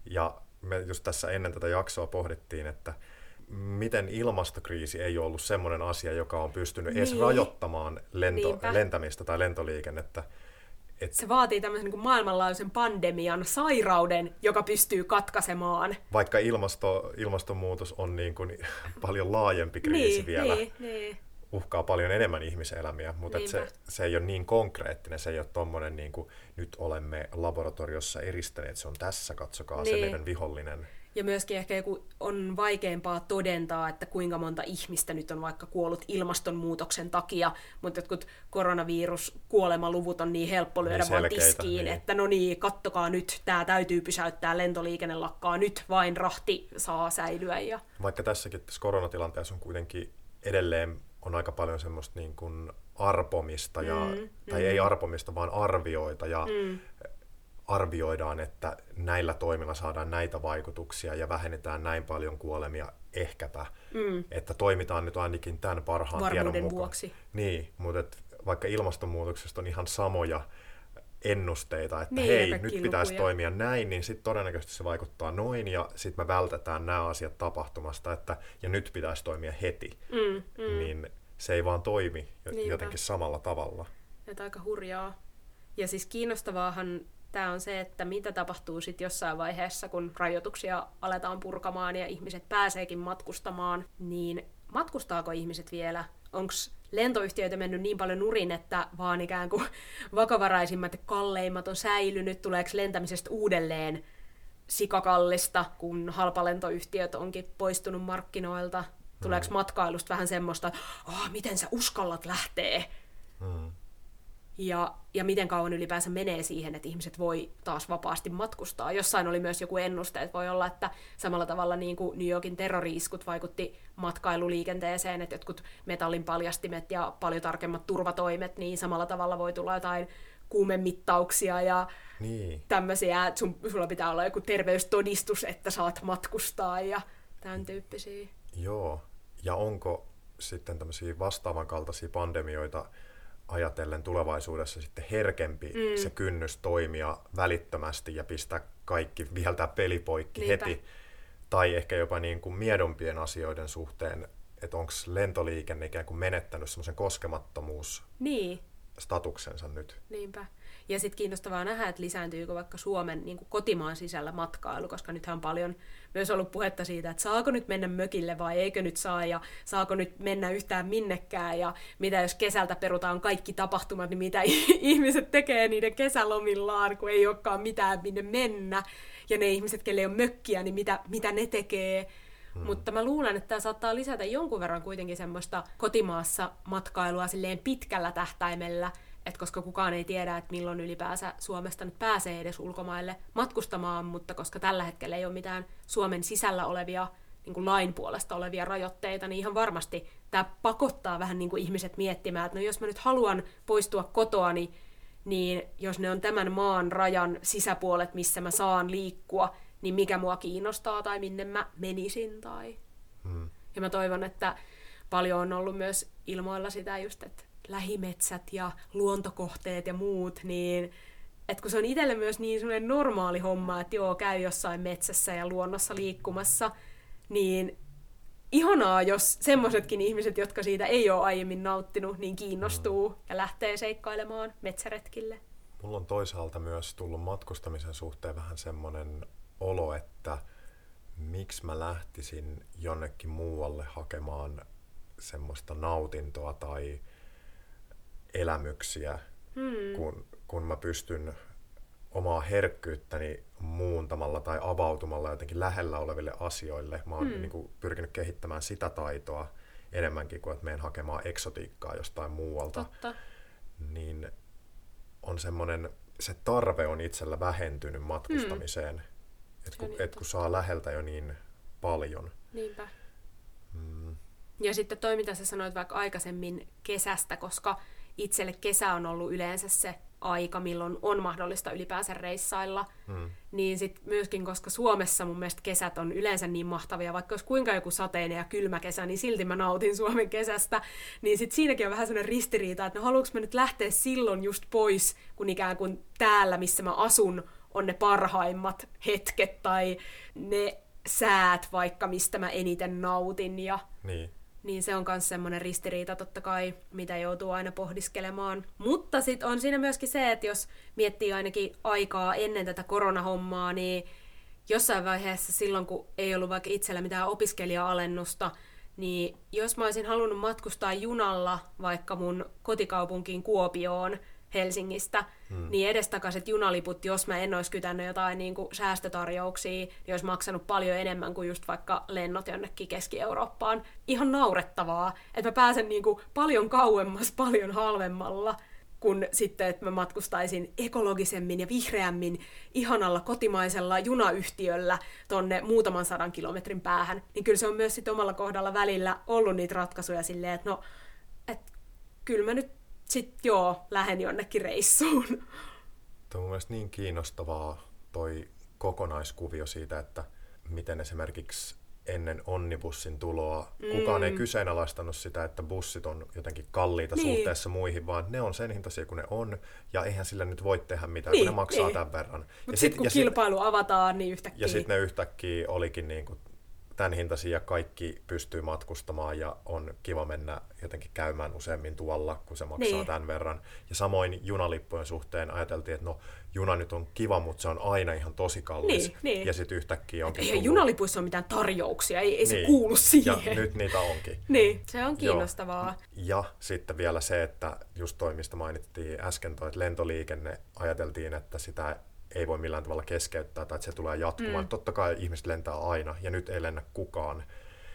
Ja me just tässä ennen tätä jaksoa pohdittiin, että miten ilmastokriisi ei ollut semmoinen asia, joka on pystynyt niin. edes rajoittamaan lento, lentämistä tai lentoliikennettä Et Se vaatii tämmöisen niin maailmanlaajuisen pandemian, sairauden, joka pystyy katkaisemaan. vaikka ilmasto, ilmastonmuutos on niin kuin paljon laajempi kriisi niin, vielä, niin, niin. uhkaa paljon enemmän ihmiselämiä, mutta et se, se ei ole niin konkreettinen, se ei ole tommonen niin kuin nyt olemme laboratoriossa eristäneet, se on tässä, katsokaa se Niin. meidän vihollinen. Ja myöskin ehkä joku on vaikeampaa todentaa, että kuinka monta ihmistä nyt on vaikka kuollut ilmastonmuutoksen takia, mutta jotkut koronaviruskuolemaluvut on niin helppo lyödä Niin vaan tiskiin, niin. että no niin, kattokaa nyt, tämä täytyy pysäyttää, lentoliikenne lakkaa nyt, vain rahti saa säilyä. Ja... Vaikka tässäkin tässä koronatilanteessa on kuitenkin edelleen on aika paljon semmoista niin kuin arpomista, ja, Mm, tai ei arpomista, vaan arvioita, ja Mm, arvioidaan, että näillä toimilla saadaan näitä vaikutuksia ja vähennetään näin paljon kuolemia ehkäpä, mm, että toimitaan nyt ainakin tämän parhaan tiedon varmuuden mukaan. vuoksi. Niin, mutta et vaikka ilmastonmuutoksesta on ihan samoja ennusteita, että Niin, hei, nyt pitäisi lukuja. toimia näin, niin sitten todennäköisesti se vaikuttaa noin, ja sitten me vältetään nämä asiat tapahtumasta, että ja nyt pitäisi toimia heti, Mm, mm. niin se ei vaan toimi Niinpä. jotenkin samalla tavalla. Että aika hurjaa. Ja siis kiinnostavaahan tämä on se, että mitä tapahtuu sitten jossain vaiheessa, kun rajoituksia aletaan purkamaan ja ihmiset pääseekin matkustamaan, niin matkustaako ihmiset vielä? Onko lentoyhtiöitä mennyt niin paljon nurin, että vaan ikään kuin vakavaraisimmat ja kalleimmat on säilynyt? Tuleeko lentämisestä uudelleen sikakallista, kun halpalentoyhtiöt onkin poistunut markkinoilta? Tuleeko matkailusta vähän semmoista, että oh, miten sä uskallat lähteä? Mm. Ja, ja miten kauan ylipäänsä menee siihen, että ihmiset voi taas vapaasti matkustaa. Jossain oli myös joku ennuste, että voi olla, että samalla tavalla niin kuin New Yorkin terroriiskut vaikutti matkailuliikenteeseen, että jotkut metallin paljastimet ja paljon tarkemmat turvatoimet, niin samalla tavalla voi tulla jotain kuumemittauksia ja Niin, tämmöisiä, että sun, sulla pitää olla joku terveystodistus, että saat matkustaa ja tämän tyyppisiä. joo. Ja onko sitten tämmöisiä vastaavan kaltaisia pandemioita ajatellen tulevaisuudessa sitten herkempi mm. se kynnys toimia välittömästi ja pistää kaikki, viheltää pelipoikki Niinpä. heti, tai ehkä jopa niin kuin miedompien asioiden suhteen, että onko lentoliikenne ikään kuin menettänyt semmoisen koskemattomuusstatuksensa Niin, nyt. Niinpä. Ja sitten kiinnostavaa nähdä, että lisääntyykö vaikka Suomen niin kuin kotimaan sisällä matkailu, koska nythän on paljon myös ollut puhetta siitä, että saako nyt mennä mökille vai eikö nyt saa, ja saako nyt mennä yhtään minnekään, ja mitä jos kesältä perutaan kaikki tapahtumat, niin mitä ihmiset tekee niiden kesälomillaan, kun ei olekaan mitään minne mennä, ja ne ihmiset, kelle ei ole mökkiä, niin mitä, mitä ne tekee. Hmm. Mutta mä luulen, että tämä saattaa lisätä jonkun verran kuitenkin semmoista kotimaassa matkailua silleen pitkällä tähtäimellä, että koska kukaan ei tiedä, että milloin ylipäänsä Suomesta nyt pääsee edes ulkomaille matkustamaan, mutta koska tällä hetkellä ei ole mitään Suomen sisällä olevia niin kuin lain puolesta olevia rajoitteita, niin ihan varmasti tämä pakottaa vähän niin kuin ihmiset miettimään, että no jos mä nyt haluan poistua kotoani, niin jos ne on tämän maan rajan sisäpuolet, missä mä saan liikkua, niin mikä mua kiinnostaa tai minne mä menisin tai... Mm. Ja mä toivon, että paljon on ollut myös ilmoilla sitä just, että lähimetsät ja luontokohteet ja muut, niin että kun se on itselle myös niin semmoinen normaali homma, että joo, käy jossain metsässä ja luonnossa liikkumassa, niin ihanaa, jos semmoisetkin ihmiset, jotka siitä ei ole aiemmin nauttinut, niin kiinnostuu ja lähtee seikkailemaan metsäretkille. Mulla on toisaalta myös tullut matkustamisen suhteen vähän semmoinen olo, että miksi mä lähtisin jonnekin muualle hakemaan semmoista nautintoa tai elämyksiä, Hmm. kun, kun mä pystyn omaa herkkyyttäni muuntamalla tai avautumalla jotenkin lähellä oleville asioille. Mä oon Hmm. niin kuin, pyrkinyt kehittämään sitä taitoa enemmänkin kuin, että menen hakemaan eksotiikkaa jostain muualta Totta. niin on semmoinen, se tarve on itsellä vähentynyt matkustamiseen. Et Se kun, niin et kun saa läheltä jo niin paljon. Niinpä. Mm, Ja sitten toi, mitä sä sanoit vaikka aikaisemmin kesästä, koska itselle kesä on ollut yleensä se aika, milloin on mahdollista ylipäänsä reissailla, mm, niin sitten myöskin, koska Suomessa mun mielestä kesät on yleensä niin mahtavia, vaikka olisi kuinka joku sateinen ja kylmä kesä, niin silti mä nautin Suomen kesästä, niin sitten siinäkin on vähän sellainen ristiriita, että no haluanko mä nyt lähteä silloin just pois, kun ikään kuin täällä, missä mä asun, on ne parhaimmat hetket tai ne säät vaikka, mistä mä eniten nautin ja niin. Niin se on myös semmoinen ristiriita totta kai, mitä joutuu aina pohdiskelemaan. Mutta sitten on siinä myöskin se, että jos miettii ainakin aikaa ennen tätä koronahommaa, niin jossain vaiheessa silloin, kun ei ollut vaikka itsellä mitään opiskelija-alennusta, niin jos mä olisin halunnut matkustaa junalla vaikka mun kotikaupunkiin Kuopioon Helsingistä, hmm. niin edestakaiset junaliput, jos mä en olisi kytänyt jotain niin kuin säästötarjouksia, niin olisi maksanut paljon enemmän kuin just vaikka lennot jonnekin Keski-Eurooppaan. Ihan naurettavaa, että mä pääsen niin kuin paljon kauemmas, paljon halvemmalla kun sitten, että mä matkustaisin ekologisemmin ja vihreämmin ihanalla kotimaisella junayhtiöllä tonne muutaman sadan kilometrin päähän, niin kyllä se on myös sitten omalla kohdalla välillä ollut niitä ratkaisuja silleen, että no, että kyllä mä nyt sit joo, lähden jonnekin reissuun. Tuo on mun mielestä niin kiinnostavaa toi kokonaiskuvio siitä, että miten esimerkiksi ennen onnibussin tuloa. Mm. Kukaan ei kyseenalaistanut sitä, että bussit on jotenkin kalliita niin. suhteessa muihin, vaan ne on sen hintaisia kuin ne on, ja eihän sillä nyt voi tehdä mitään, niin, kun ne maksaa niin. tämän verran. Mutta sitten kun ja kilpailu sit, avataan, niin yhtäkkiä... Ja sitten ne yhtäkkiä olikin niin kuin tämän hintaisia ja kaikki pystyy matkustamaan ja on kiva mennä jotenkin käymään useammin tuolla, kun se maksaa niin. tämän verran. Ja samoin junalippujen suhteen ajateltiin, että no juna nyt on kiva, mutta se on aina ihan tosi kallis. Niin, niin. Ja sitten yhtäkkiä onkin Eihän junalipuissa ole mitään tarjouksia, ei, ei niin. se kuulu siihen. Ja nyt niitä onkin. Niin, se on kiinnostavaa. Joo. Ja sitten vielä se, että just toimista mainittiin äsken toi, että lentoliikenne ajateltiin, että sitä ei voi millään tavalla keskeyttää tai että se tulee jatkumaan. Mm. Totta kai ihmiset lentää aina ja nyt ei lennä kukaan.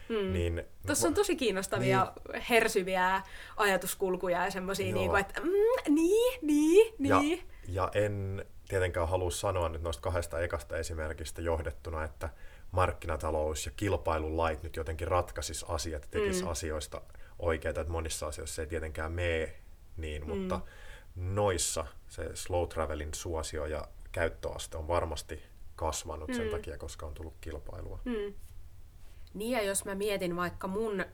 Mm. Niin, Tuossa on tosi kiinnostavia, niin, hersyviä ajatuskulkuja ja semmoisia, niin että mm, niin, niin, niin. Ja, ja en tietenkään halua sanoa nyt noista kahdesta ekasta esimerkistä johdettuna, että markkinatalous ja kilpailulait nyt jotenkin ratkaisis asiat, tekisi mm. asioista oikeita, että monissa asioissa ei tietenkään mene niin, mm. mutta noissa se slow travelin suosio ja käyttöaste on varmasti kasvanut mm. sen takia, koska on tullut kilpailua. Mm. Niin ja jos mä mietin vaikka mun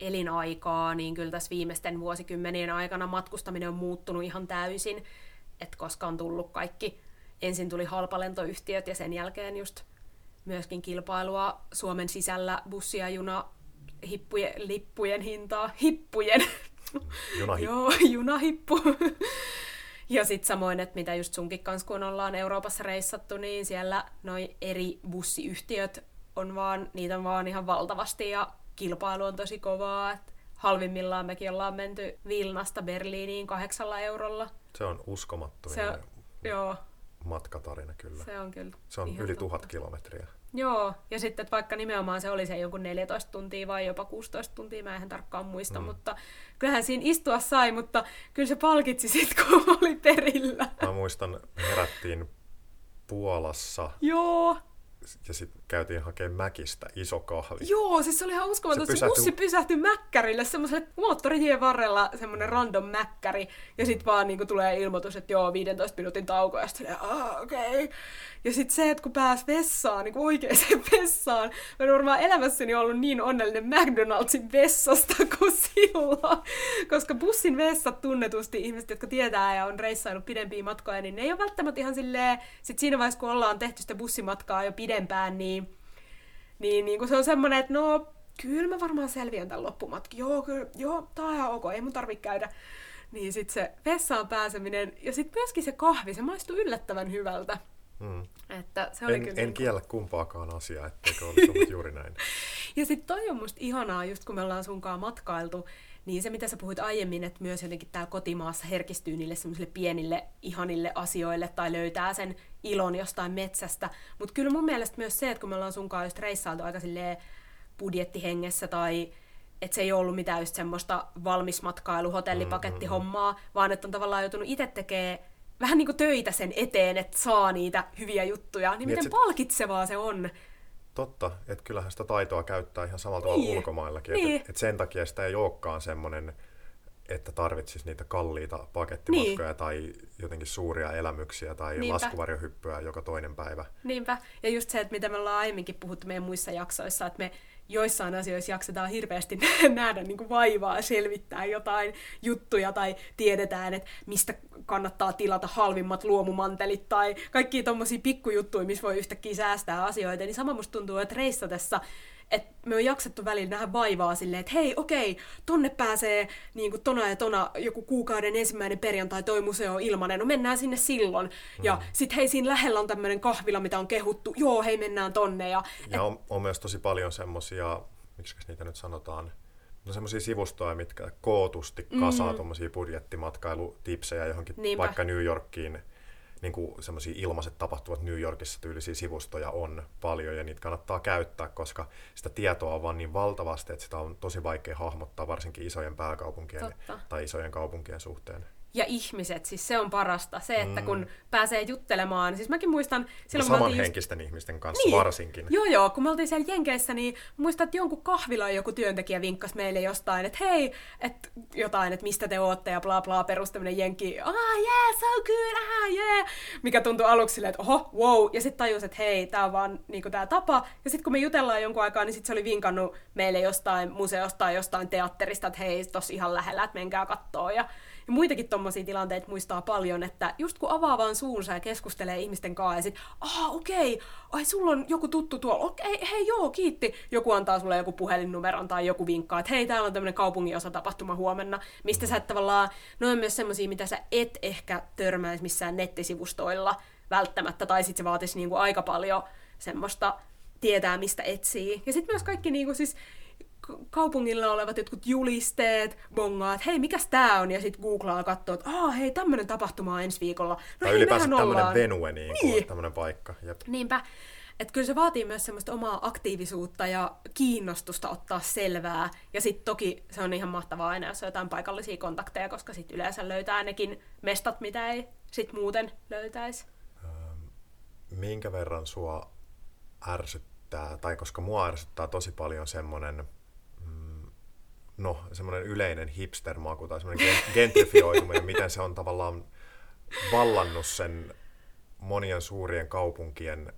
elinaikaa, niin kyllä tässä viimeisten vuosikymmenien aikana matkustaminen on muuttunut ihan täysin, että koska on tullut kaikki, ensin tuli halpalentoyhtiöt ja sen jälkeen just myöskin kilpailua Suomen sisällä bussi- ja juna hippujen, lippujen hintaa, hippujen. Junahippu. Joo, junahippu. Ja sitten samoin, että mitä just sunkin kanssa, kun ollaan Euroopassa reissattu, niin siellä noin eri bussiyhtiöt on vaan, niitä on vaan ihan valtavasti ja kilpailu on tosi kovaa. Et halvimmillaan mekin ollaan menty Vilnasta Berliiniin kahdeksalla eurolla. Se on uskomattomia. Se joo. Matkatarina kyllä. Se on kyllä. Se on yli totta. tuhat kilometriä. Joo, ja sitten että vaikka nimenomaan se oli se joku 14 tuntia vai jopa 16 tuntia, mä en tarkkaan muista, mm. mutta kyllähän siinä istua sai, mutta kyllä se palkitsi sitten, kun oli perillä. Mä muistan, herättiin Puolassa. Joo ja sitten käytiin hakemaan Mäkistä iso kahvi. Joo, siis se oli ihan uskomaton. Se, pysähtyi... se bussi pysähtyi Mäkkärille, semmoiselle moottoritien varrella semmoinen random Mäkkäri. Ja sitten vaan niinku tulee ilmoitus, että joo, 15 minuutin tauko. Ja sitten okei. Okay. Ja sitten se, että kun pääsi vessaan, niin oikeaan vessaan. Mä en varmaan elämässäni ollut niin onnellinen McDonaldsin vessasta kuin silloin. Koska bussin vessat tunnetusti ihmiset, jotka tietää ja on reissailut pidempiä matkoja, niin ne ei ole välttämättä ihan silleen, sit siinä vaiheessa kun ollaan tehty sitä bussimatkaa jo pidempään, niin, niin, niin kun se on semmoinen, että no, kyllä mä varmaan selviän tämän loppumatkin. Joo, kyllä, joo, tää on ihan ok, ei mun tarvitse käydä. Niin sit se vessaan pääseminen ja sitten myöskin se kahvi, se maistuu yllättävän hyvältä. Mm. Että se oli en, kyllä en niin kiellä kumpaakaan asiaa, etteikö olisi ollut juuri näin. ja sitten toi on musta ihanaa, just kun me ollaan sunkaan matkailtu, niin se mitä sä puhuit aiemmin, että myös jotenkin täällä kotimaassa herkistyy niille semmoisille pienille ihanille asioille tai löytää sen ilon jostain metsästä. Mutta kyllä mun mielestä myös se, että kun me ollaan sunkaan just reissailtu aika budjettihengessä tai että se ei ollut mitään just semmoista valmismatkailu, hotellipakettihommaa, mm-hmm. vaan että on tavallaan joutunut itse tekemään vähän niin kuin töitä sen eteen, että saa niitä hyviä juttuja, niin, niin miten se... palkitsevaa se on. Totta, että kyllähän sitä taitoa käyttää ihan samalla tavalla niin. ulkomaillakin. Niin. Että et sen takia sitä ei olekaan semmoinen, että tarvitsisi niitä kalliita pakettimatkoja niin. tai jotenkin suuria elämyksiä tai Niinpä. laskuvarjohyppyä joka toinen päivä. Niinpä. Ja just se, että mitä me ollaan aiemminkin puhuttu meidän muissa jaksoissa, että me joissain asioissa jaksetaan hirveästi nähdä niin kuin vaivaa selvittää jotain juttuja tai tiedetään, että mistä kannattaa tilata halvimmat luomumantelit tai kaikki tommosia pikkujuttuja, missä voi yhtäkkiä säästää asioita, niin sama musta tuntuu, että reissatessa että me on jaksettu välillä nähdä vaivaa silleen, että hei, okei, tonne pääsee niin kuin tona ja tona joku kuukauden ensimmäinen perjantai toi museo ilmanen, no mennään sinne silloin. Mm. Ja sit hei, siinä lähellä on tämmöinen kahvila, mitä on kehuttu, joo, hei, mennään tonne. Ja, ja et... on, on, myös tosi paljon semmosia, miksi niitä nyt sanotaan, no semmoisia sivustoja, mitkä kootusti kasaa mm. tuommoisia budjettimatkailutipsejä johonkin Niinpä. vaikka New Yorkiin niin kuin semmoisia ilmaiset tapahtuvat New Yorkissa tyylisiä sivustoja on paljon ja niitä kannattaa käyttää, koska sitä tietoa on vaan niin valtavasti, että sitä on tosi vaikea hahmottaa varsinkin isojen pääkaupunkien Totta. tai isojen kaupunkien suhteen ja ihmiset, siis se on parasta. Se, että mm. kun pääsee juttelemaan, siis mäkin muistan... Silloin, no samanhenkisten just... ihmisten kanssa niin. varsinkin. Joo, joo, kun me oltiin siellä Jenkeissä, niin muistan, että jonkun kahvila joku työntekijä vinkkasi meille jostain, että hei, että jotain, että mistä te ootte ja bla bla, perus tämmönen jenki, ah yeah, so good, ah yeah, mikä tuntui aluksi silleen, että oho, wow, ja sitten tajus, että hei, tää on vaan niinku tää tapa, ja sitten kun me jutellaan jonkun aikaa, niin sitten se oli vinkannut meille jostain museosta tai jostain teatterista, että hei, tossa ihan lähellä, että menkää kattoo, ja ja muitakin tommosia tilanteita muistaa paljon, että just kun avaa vaan suunsa ja keskustelee ihmisten kanssa ja sit, ah okei, okay, ai sulla on joku tuttu tuolla, okei, okay, hei joo, kiitti. Joku antaa sulle joku puhelinnumeron tai joku vinkkaa, että hei, täällä on tämmöinen kaupungin osa tapahtuma huomenna, mistä sä et tavallaan, ne on myös semmosia, mitä sä et ehkä törmäisi missään nettisivustoilla välttämättä, tai sit se vaatisi niinku aika paljon semmoista tietää, mistä etsii. Ja sitten myös kaikki niinku siis kaupungilla olevat jotkut julisteet, bongaa, että hei, mikäs tää on, ja sitten googlaa katsoo, että aa, hei, tämmönen tapahtuma on ensi viikolla. No tai hei, ylipäänsä tämmönen venue, niin, niin. tämmönen paikka. Jep. Niinpä. Että kyllä se vaatii myös semmoista omaa aktiivisuutta ja kiinnostusta ottaa selvää. Ja sitten toki se on ihan mahtavaa aina, jos on jotain paikallisia kontakteja, koska sitten yleensä löytää nekin mestat, mitä ei sit muuten löytäisi. Minkä verran sua ärsyttää, tai koska mua ärsyttää tosi paljon semmoinen no, semmoinen yleinen hipster-maku tai semmoinen gentrifioituminen, miten se on tavallaan vallannut sen monien suurien kaupunkien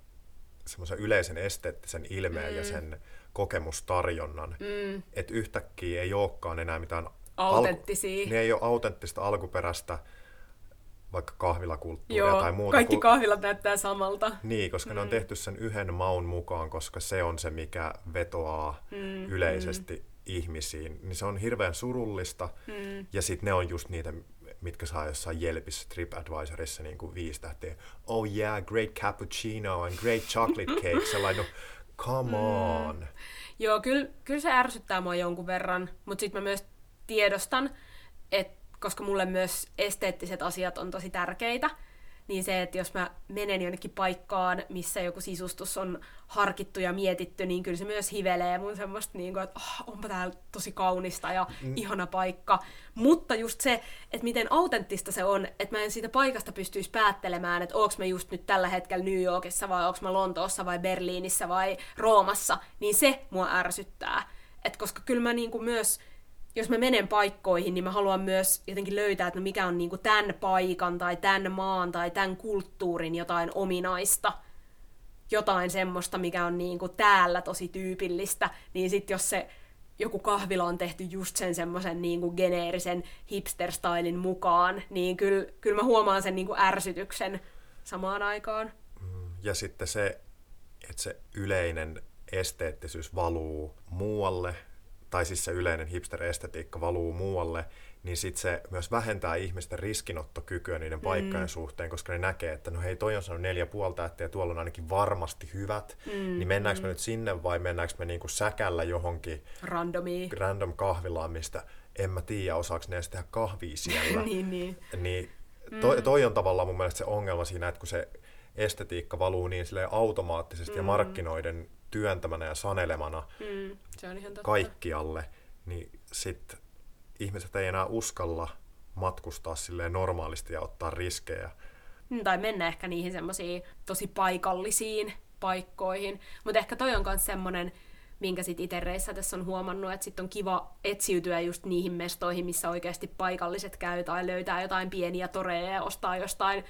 semmoisen yleisen esteettisen ilmeen mm. ja sen kokemustarjonnan. Mm. Että yhtäkkiä ei olekaan enää mitään... Autenttisia. Alku, ne ei ole autenttista alkuperäistä vaikka kahvilakulttuuria Joo, tai muuta. kaikki kahvilat näyttää samalta. Niin, koska mm. ne on tehty sen yhden maun mukaan, koska se on se, mikä vetoaa mm. yleisesti mm ihmisiin, niin se on hirveän surullista. Mm. Ja sitten ne on just niitä, mitkä saa jossain Jelpissä TripAdvisorissa niin kuin viisi tähteä. Oh yeah, great cappuccino and great chocolate cake. Sellainen, no, come mm. on. Mm. Joo, kyllä, kyllä se ärsyttää mua jonkun verran, mutta sitten mä myös tiedostan, että koska mulle myös esteettiset asiat on tosi tärkeitä, niin se, että jos mä menen jonnekin paikkaan, missä joku sisustus on harkittu ja mietitty, niin kyllä se myös hivelee mun semmoista, niin kuin, että oh, onpa täällä tosi kaunista ja mm. ihana paikka. Mutta just se, että miten autenttista se on, että mä en siitä paikasta pystyisi päättelemään, että onko mä just nyt tällä hetkellä New Yorkissa vai onko mä Lontoossa vai Berliinissä vai Roomassa, niin se mua ärsyttää. Et koska kyllä mä niin kuin myös jos mä menen paikkoihin, niin mä haluan myös jotenkin löytää, että no mikä on niinku tämän paikan tai tämän maan tai tämän kulttuurin jotain ominaista. Jotain semmoista, mikä on niinku täällä tosi tyypillistä. Niin sit jos se joku kahvila on tehty just sen semmoisen niinku geneerisen hipster-stylin mukaan, niin kyllä, kyllä mä huomaan sen niinku ärsytyksen samaan aikaan. Mm, ja sitten se, että se yleinen esteettisyys valuu muualle tai siis se yleinen hipster-estetiikka valuu muualle, niin sitten se myös vähentää ihmisten riskinottokykyä niiden mm. paikkojen suhteen, koska ne näkee, että no hei, toi on sanonut neljä puoli tähteä ja tuolla on ainakin varmasti hyvät, mm. niin mennäänkö mm. me nyt sinne vai mennäänkö me niinku säkällä johonkin Randomi. random kahvilaan, mistä en mä tiedä, osaako ne edes tehdä kahvia siellä. niin, niin. niin toi, mm. toi on tavallaan mun mielestä se ongelma siinä, että kun se estetiikka valuu niin automaattisesti mm. ja markkinoiden työntämänä ja sanelemana mm, se on ihan totta. kaikkialle, niin sitten ihmiset ei enää uskalla matkustaa silleen normaalisti ja ottaa riskejä. Mm, tai mennä ehkä niihin semmoisiin tosi paikallisiin paikkoihin. Mutta ehkä toi on myös semmoinen, minkä sit itse tässä on huomannut, että sitten on kiva etsiytyä just niihin mestoihin, missä oikeasti paikalliset käy tai löytää jotain pieniä toreja ja ostaa jostain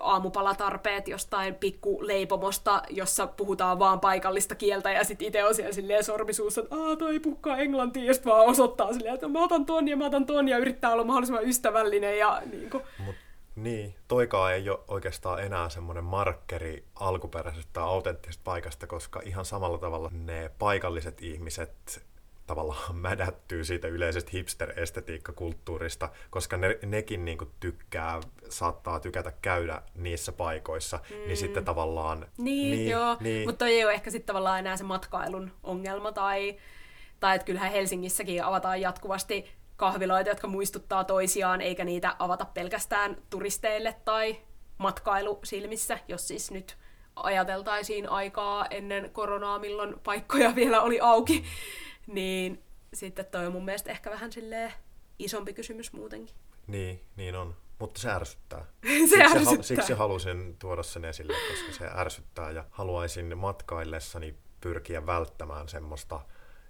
aamupalatarpeet jostain pikkuleipomosta, jossa puhutaan vaan paikallista kieltä ja sitten itse on siellä silleen sormisuussa, että aah toi puhkaa englantia ja sitten vaan osoittaa silleen, että mä otan ton ja mä otan ton ja yrittää olla mahdollisimman ystävällinen ja niin kuin. Mut niin, toikaa ei ole oikeastaan enää semmoinen markkeri alkuperäisestä autenttisesta paikasta, koska ihan samalla tavalla ne paikalliset ihmiset tavallaan mädättyy siitä yleisestä hipster-estetiikkakulttuurista, koska ne, nekin niin kuin tykkää, saattaa tykätä käydä niissä paikoissa, niin mm. niin sitten tavallaan... Niin, niin joo, niin. mutta ei ole ehkä sitten tavallaan enää se matkailun ongelma, tai, tai että kyllähän Helsingissäkin avataan jatkuvasti kahviloita, jotka muistuttaa toisiaan, eikä niitä avata pelkästään turisteille tai matkailusilmissä, jos siis nyt ajateltaisiin aikaa ennen koronaa, milloin paikkoja vielä oli auki, niin sitten toi on mun mielestä ehkä vähän silleen isompi kysymys muutenkin. Niin, niin on. Mutta se ärsyttää. se siksi, ärsyttää. siksi halusin tuoda sen esille, koska se ärsyttää ja haluaisin matkaillessani pyrkiä välttämään semmoista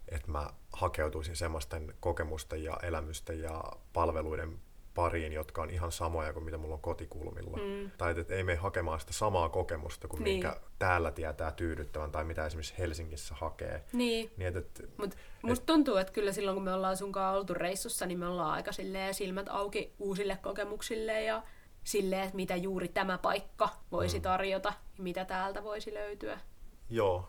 että mä hakeutuisin semmoisten kokemusten ja elämysten ja palveluiden pariin, jotka on ihan samoja kuin mitä mulla on kotikulmilla. Mm. Tai että ei mene hakemaan sitä samaa kokemusta kuin niin. minkä täällä tietää tyydyttävän tai mitä esimerkiksi Helsingissä hakee. Niin. niin et, et, Mut musta et, tuntuu, että kyllä silloin kun me ollaan sunkaan oltu reissussa, niin me ollaan aika silmät auki uusille kokemuksille ja silleen, että mitä juuri tämä paikka voisi mm. tarjota ja mitä täältä voisi löytyä. Joo,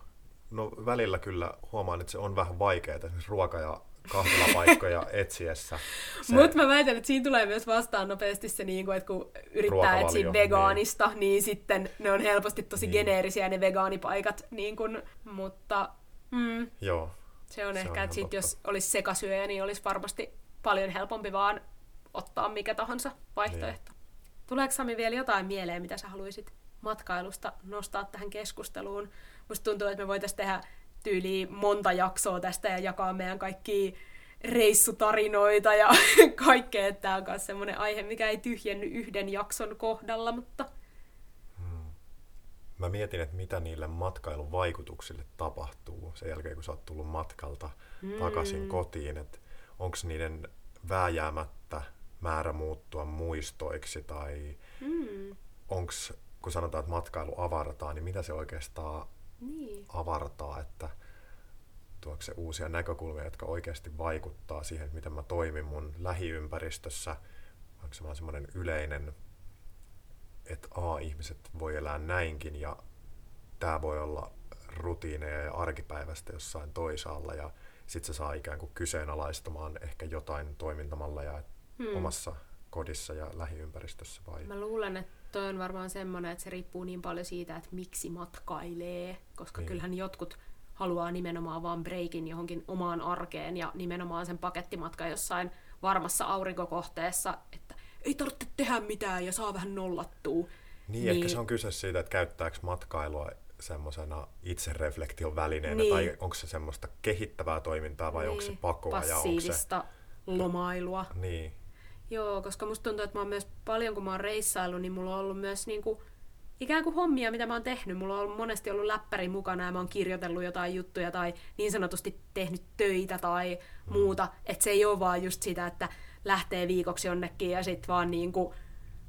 No välillä kyllä huomaan, että se on vähän vaikeaa esimerkiksi ruoka- ja kahvilapaikkoja etsiessä. Se... Mutta mä väitän, että siinä tulee myös vastaan nopeasti se, niin kuin, että kun yrittää etsiä vegaanista, niin. niin sitten ne on helposti tosi niin. geneerisiä ne vegaanipaikat. Niin kuin, mutta mm, Joo, se on se ehkä, on että sit, jos olisi sekasyöjä, niin olisi varmasti paljon helpompi vaan ottaa mikä tahansa vaihtoehto. Niin. Tuleeko Sami vielä jotain mieleen, mitä sä haluaisit matkailusta nostaa tähän keskusteluun? musta tuntuu, että me voitaisiin tehdä tyyliin monta jaksoa tästä ja jakaa meidän kaikki reissutarinoita ja kaikkea, että tämä on myös semmoinen aihe, mikä ei tyhjenny yhden jakson kohdalla, mutta... Hmm. Mä mietin, että mitä niille matkailun vaikutuksille tapahtuu sen jälkeen, kun sä oot tullut matkalta hmm. takaisin kotiin, että onko niiden vääjäämättä määrä muuttua muistoiksi tai hmm. onko, kun sanotaan, että matkailu avartaa, niin mitä se oikeastaan niin. avartaa, että tuoko se uusia näkökulmia, jotka oikeasti vaikuttaa siihen, miten mä toimin mun lähiympäristössä. Onko se vaan semmoinen yleinen, että A, ihmiset voi elää näinkin ja tämä voi olla rutiineja ja arkipäivästä jossain toisaalla ja sitten se saa ikään kuin kyseenalaistamaan ehkä jotain toimintamalleja hmm. omassa kodissa ja lähiympäristössä vai? Mä luulen, että toi on varmaan semmoinen, että se riippuu niin paljon siitä, että miksi matkailee, koska niin. kyllähän jotkut haluaa nimenomaan vaan breikin johonkin omaan arkeen ja nimenomaan sen pakettimatka jossain varmassa aurinkokohteessa, että ei tarvitse tehdä mitään ja saa vähän nollattua. Niin, niin. ehkä se on kyse siitä, että käyttääkö matkailua semmoisena itsereflektion välineenä, niin. tai onko se semmoista kehittävää toimintaa vai niin. onko se pakoa? Passiivista ja onko se... lomailua. Niin, Joo, koska musta tuntuu, että mä oon myös paljon, kun mä oon reissailu, niin mulla on ollut myös niinku, ikään kuin hommia, mitä mä oon tehnyt. Mulla on ollut, monesti ollut läppäri mukana ja mä oon kirjoitellut jotain juttuja tai niin sanotusti tehnyt töitä tai mm. muuta. Että se ei ole vaan just sitä, että lähtee viikoksi jonnekin ja sitten vaan niinku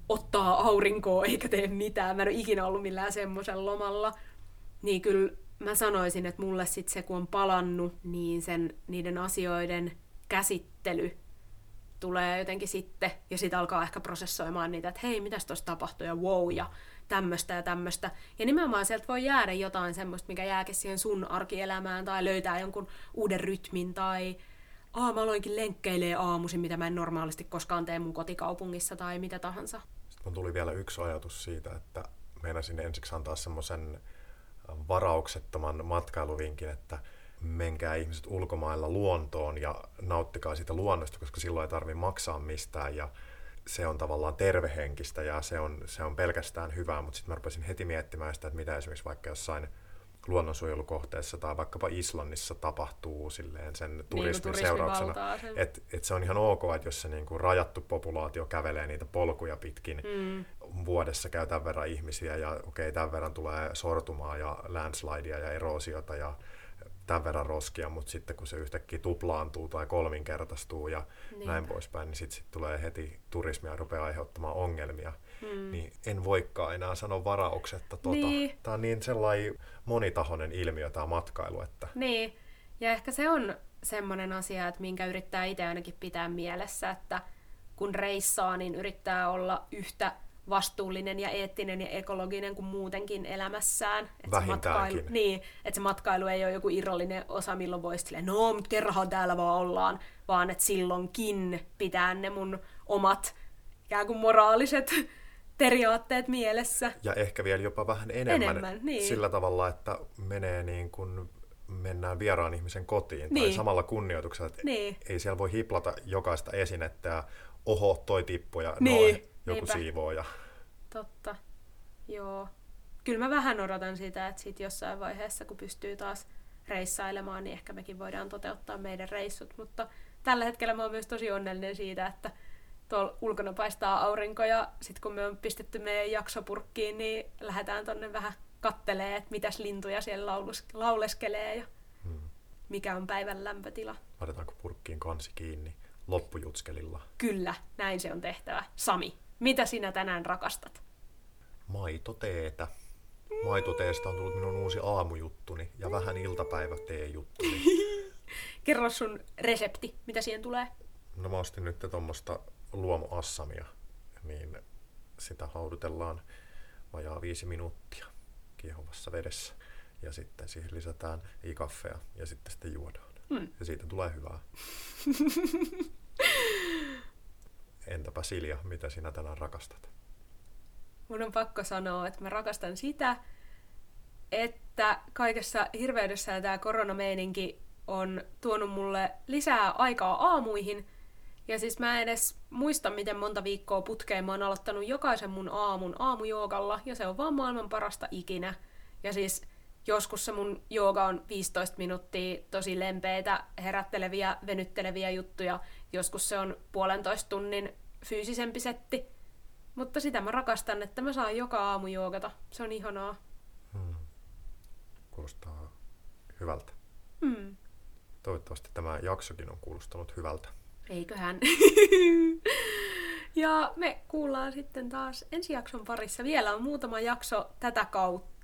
ottaa aurinkoa eikä tee mitään. Mä en ole ikinä ollut millään semmoisella lomalla. Niin kyllä mä sanoisin, että mulle sitten se, kun on palannut, niin sen, niiden asioiden käsittely tulee jotenkin sitten, ja sitten alkaa ehkä prosessoimaan niitä, että hei, mitäs tuossa tapahtui, ja wow, ja tämmöistä ja tämmöistä. Ja nimenomaan sieltä voi jäädä jotain semmoista, mikä jääkin siihen sun arkielämään, tai löytää jonkun uuden rytmin, tai aa, mä aloinkin lenkkeilee aamuisin, mitä mä en normaalisti koskaan tee mun kotikaupungissa, tai mitä tahansa. Sitten mun tuli vielä yksi ajatus siitä, että meinasin ensiksi antaa semmoisen varauksettoman matkailuvinkin, että menkää ihmiset ulkomailla luontoon ja nauttikaa siitä luonnosta, koska silloin ei tarvitse maksaa mistään ja se on tavallaan tervehenkistä ja se on, se on pelkästään hyvää, mutta sitten mä rupesin heti miettimään sitä, että mitä esimerkiksi vaikka jossain luonnonsuojelukohteessa tai vaikkapa Islannissa tapahtuu silleen sen niin, turismin niin, seurauksena. Että et se on ihan ok, että jos se niinku rajattu populaatio kävelee niitä polkuja pitkin, mm. vuodessa käy tämän verran ihmisiä ja okei, okay, tämän verran tulee sortumaa ja landslidea ja erosiota ja tämän verran roskia, mutta sitten kun se yhtäkkiä tuplaantuu tai kolminkertaistuu ja Niinpä. näin poispäin, niin sitten sit tulee heti turismia rupeaa aiheuttamaan ongelmia. Mm. Niin en voikaan enää sanoa varauksetta. Tota. Niin. Tämä on niin sellainen monitahoinen ilmiö tämä matkailu, että Niin, ja ehkä se on semmoinen asia, että minkä yrittää itse ainakin pitää mielessä, että kun reissaa, niin yrittää olla yhtä vastuullinen ja eettinen ja ekologinen kuin muutenkin elämässään. Että se matkailu, niin, että se matkailu ei ole joku irrallinen osa, milloin voisi silleen, no, kerranhan täällä vaan ollaan, vaan että silloinkin pitää ne mun omat ikään kuin moraaliset periaatteet mielessä. ja ehkä vielä jopa vähän enemmän, Enemmän, niin. sillä tavalla, että menee niin kuin mennään vieraan ihmisen kotiin tai Niin. samalla kunnioituksella, että Niin. ei siellä voi hiplata jokaista esinettä ja oho, toi tippu ja Niin, noin, joku niinpä. siivoo ja Totta. Joo. Kyllä mä vähän odotan sitä, että sit jossain vaiheessa, kun pystyy taas reissailemaan, niin ehkä mekin voidaan toteuttaa meidän reissut. Mutta tällä hetkellä mä oon myös tosi onnellinen siitä, että tuolla ulkona paistaa aurinko ja sitten kun me on pistetty meidän jaksopurkkiin, niin lähdetään tonne vähän kattelee, että mitäs lintuja siellä laulus, lauleskelee ja hmm. mikä on päivän lämpötila. laitetaanko purkkiin kansi kiinni loppujutskelilla. Kyllä, näin se on tehtävä. Sami, mitä sinä tänään rakastat? Maitoteetä. Maitoteestä on tullut minun uusi aamujuttuni ja vähän iltapäiväteejuttuni. Kerro sun resepti, mitä siihen tulee. No mä ostin nyt tuommoista luomuassamia, niin sitä haudutellaan vajaa viisi minuuttia kiehuvassa vedessä. Ja sitten siihen lisätään ikaffea ja sitten sitten juodaan. Mm. Ja siitä tulee hyvää. Entäpä Silja, mitä sinä tänään rakastat? Mun on pakko sanoa, että mä rakastan sitä, että kaikessa hirveydessä tämä koronameininki on tuonut mulle lisää aikaa aamuihin. Ja siis mä en edes muista, miten monta viikkoa putkeen mä oon aloittanut jokaisen mun aamun aamujoogalla, ja se on vaan maailman parasta ikinä. Ja siis joskus se mun jooga on 15 minuuttia tosi lempeitä, herätteleviä, venytteleviä juttuja. Joskus se on puolentoista tunnin fyysisempi setti. Mutta sitä mä rakastan, että mä saan joka aamu joogata. Se on ihanaa. Hmm. Kuulostaa hyvältä. Mm. Toivottavasti tämä jaksokin on kuulostanut hyvältä. Eiköhän. ja me kuullaan sitten taas ensi jakson parissa. Vielä on muutama jakso tätä kautta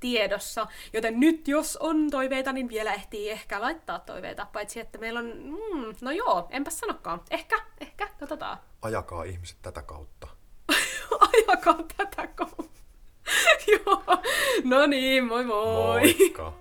tiedossa, joten nyt jos on toiveita, niin vielä ehtii ehkä laittaa toiveita, paitsi että meillä on, mm, no joo, enpä sanokaan, ehkä, ehkä, katsotaan. Ajakaa ihmiset tätä kautta. Ajakaa tätä kautta. joo, no niin, moi moi. Moikka!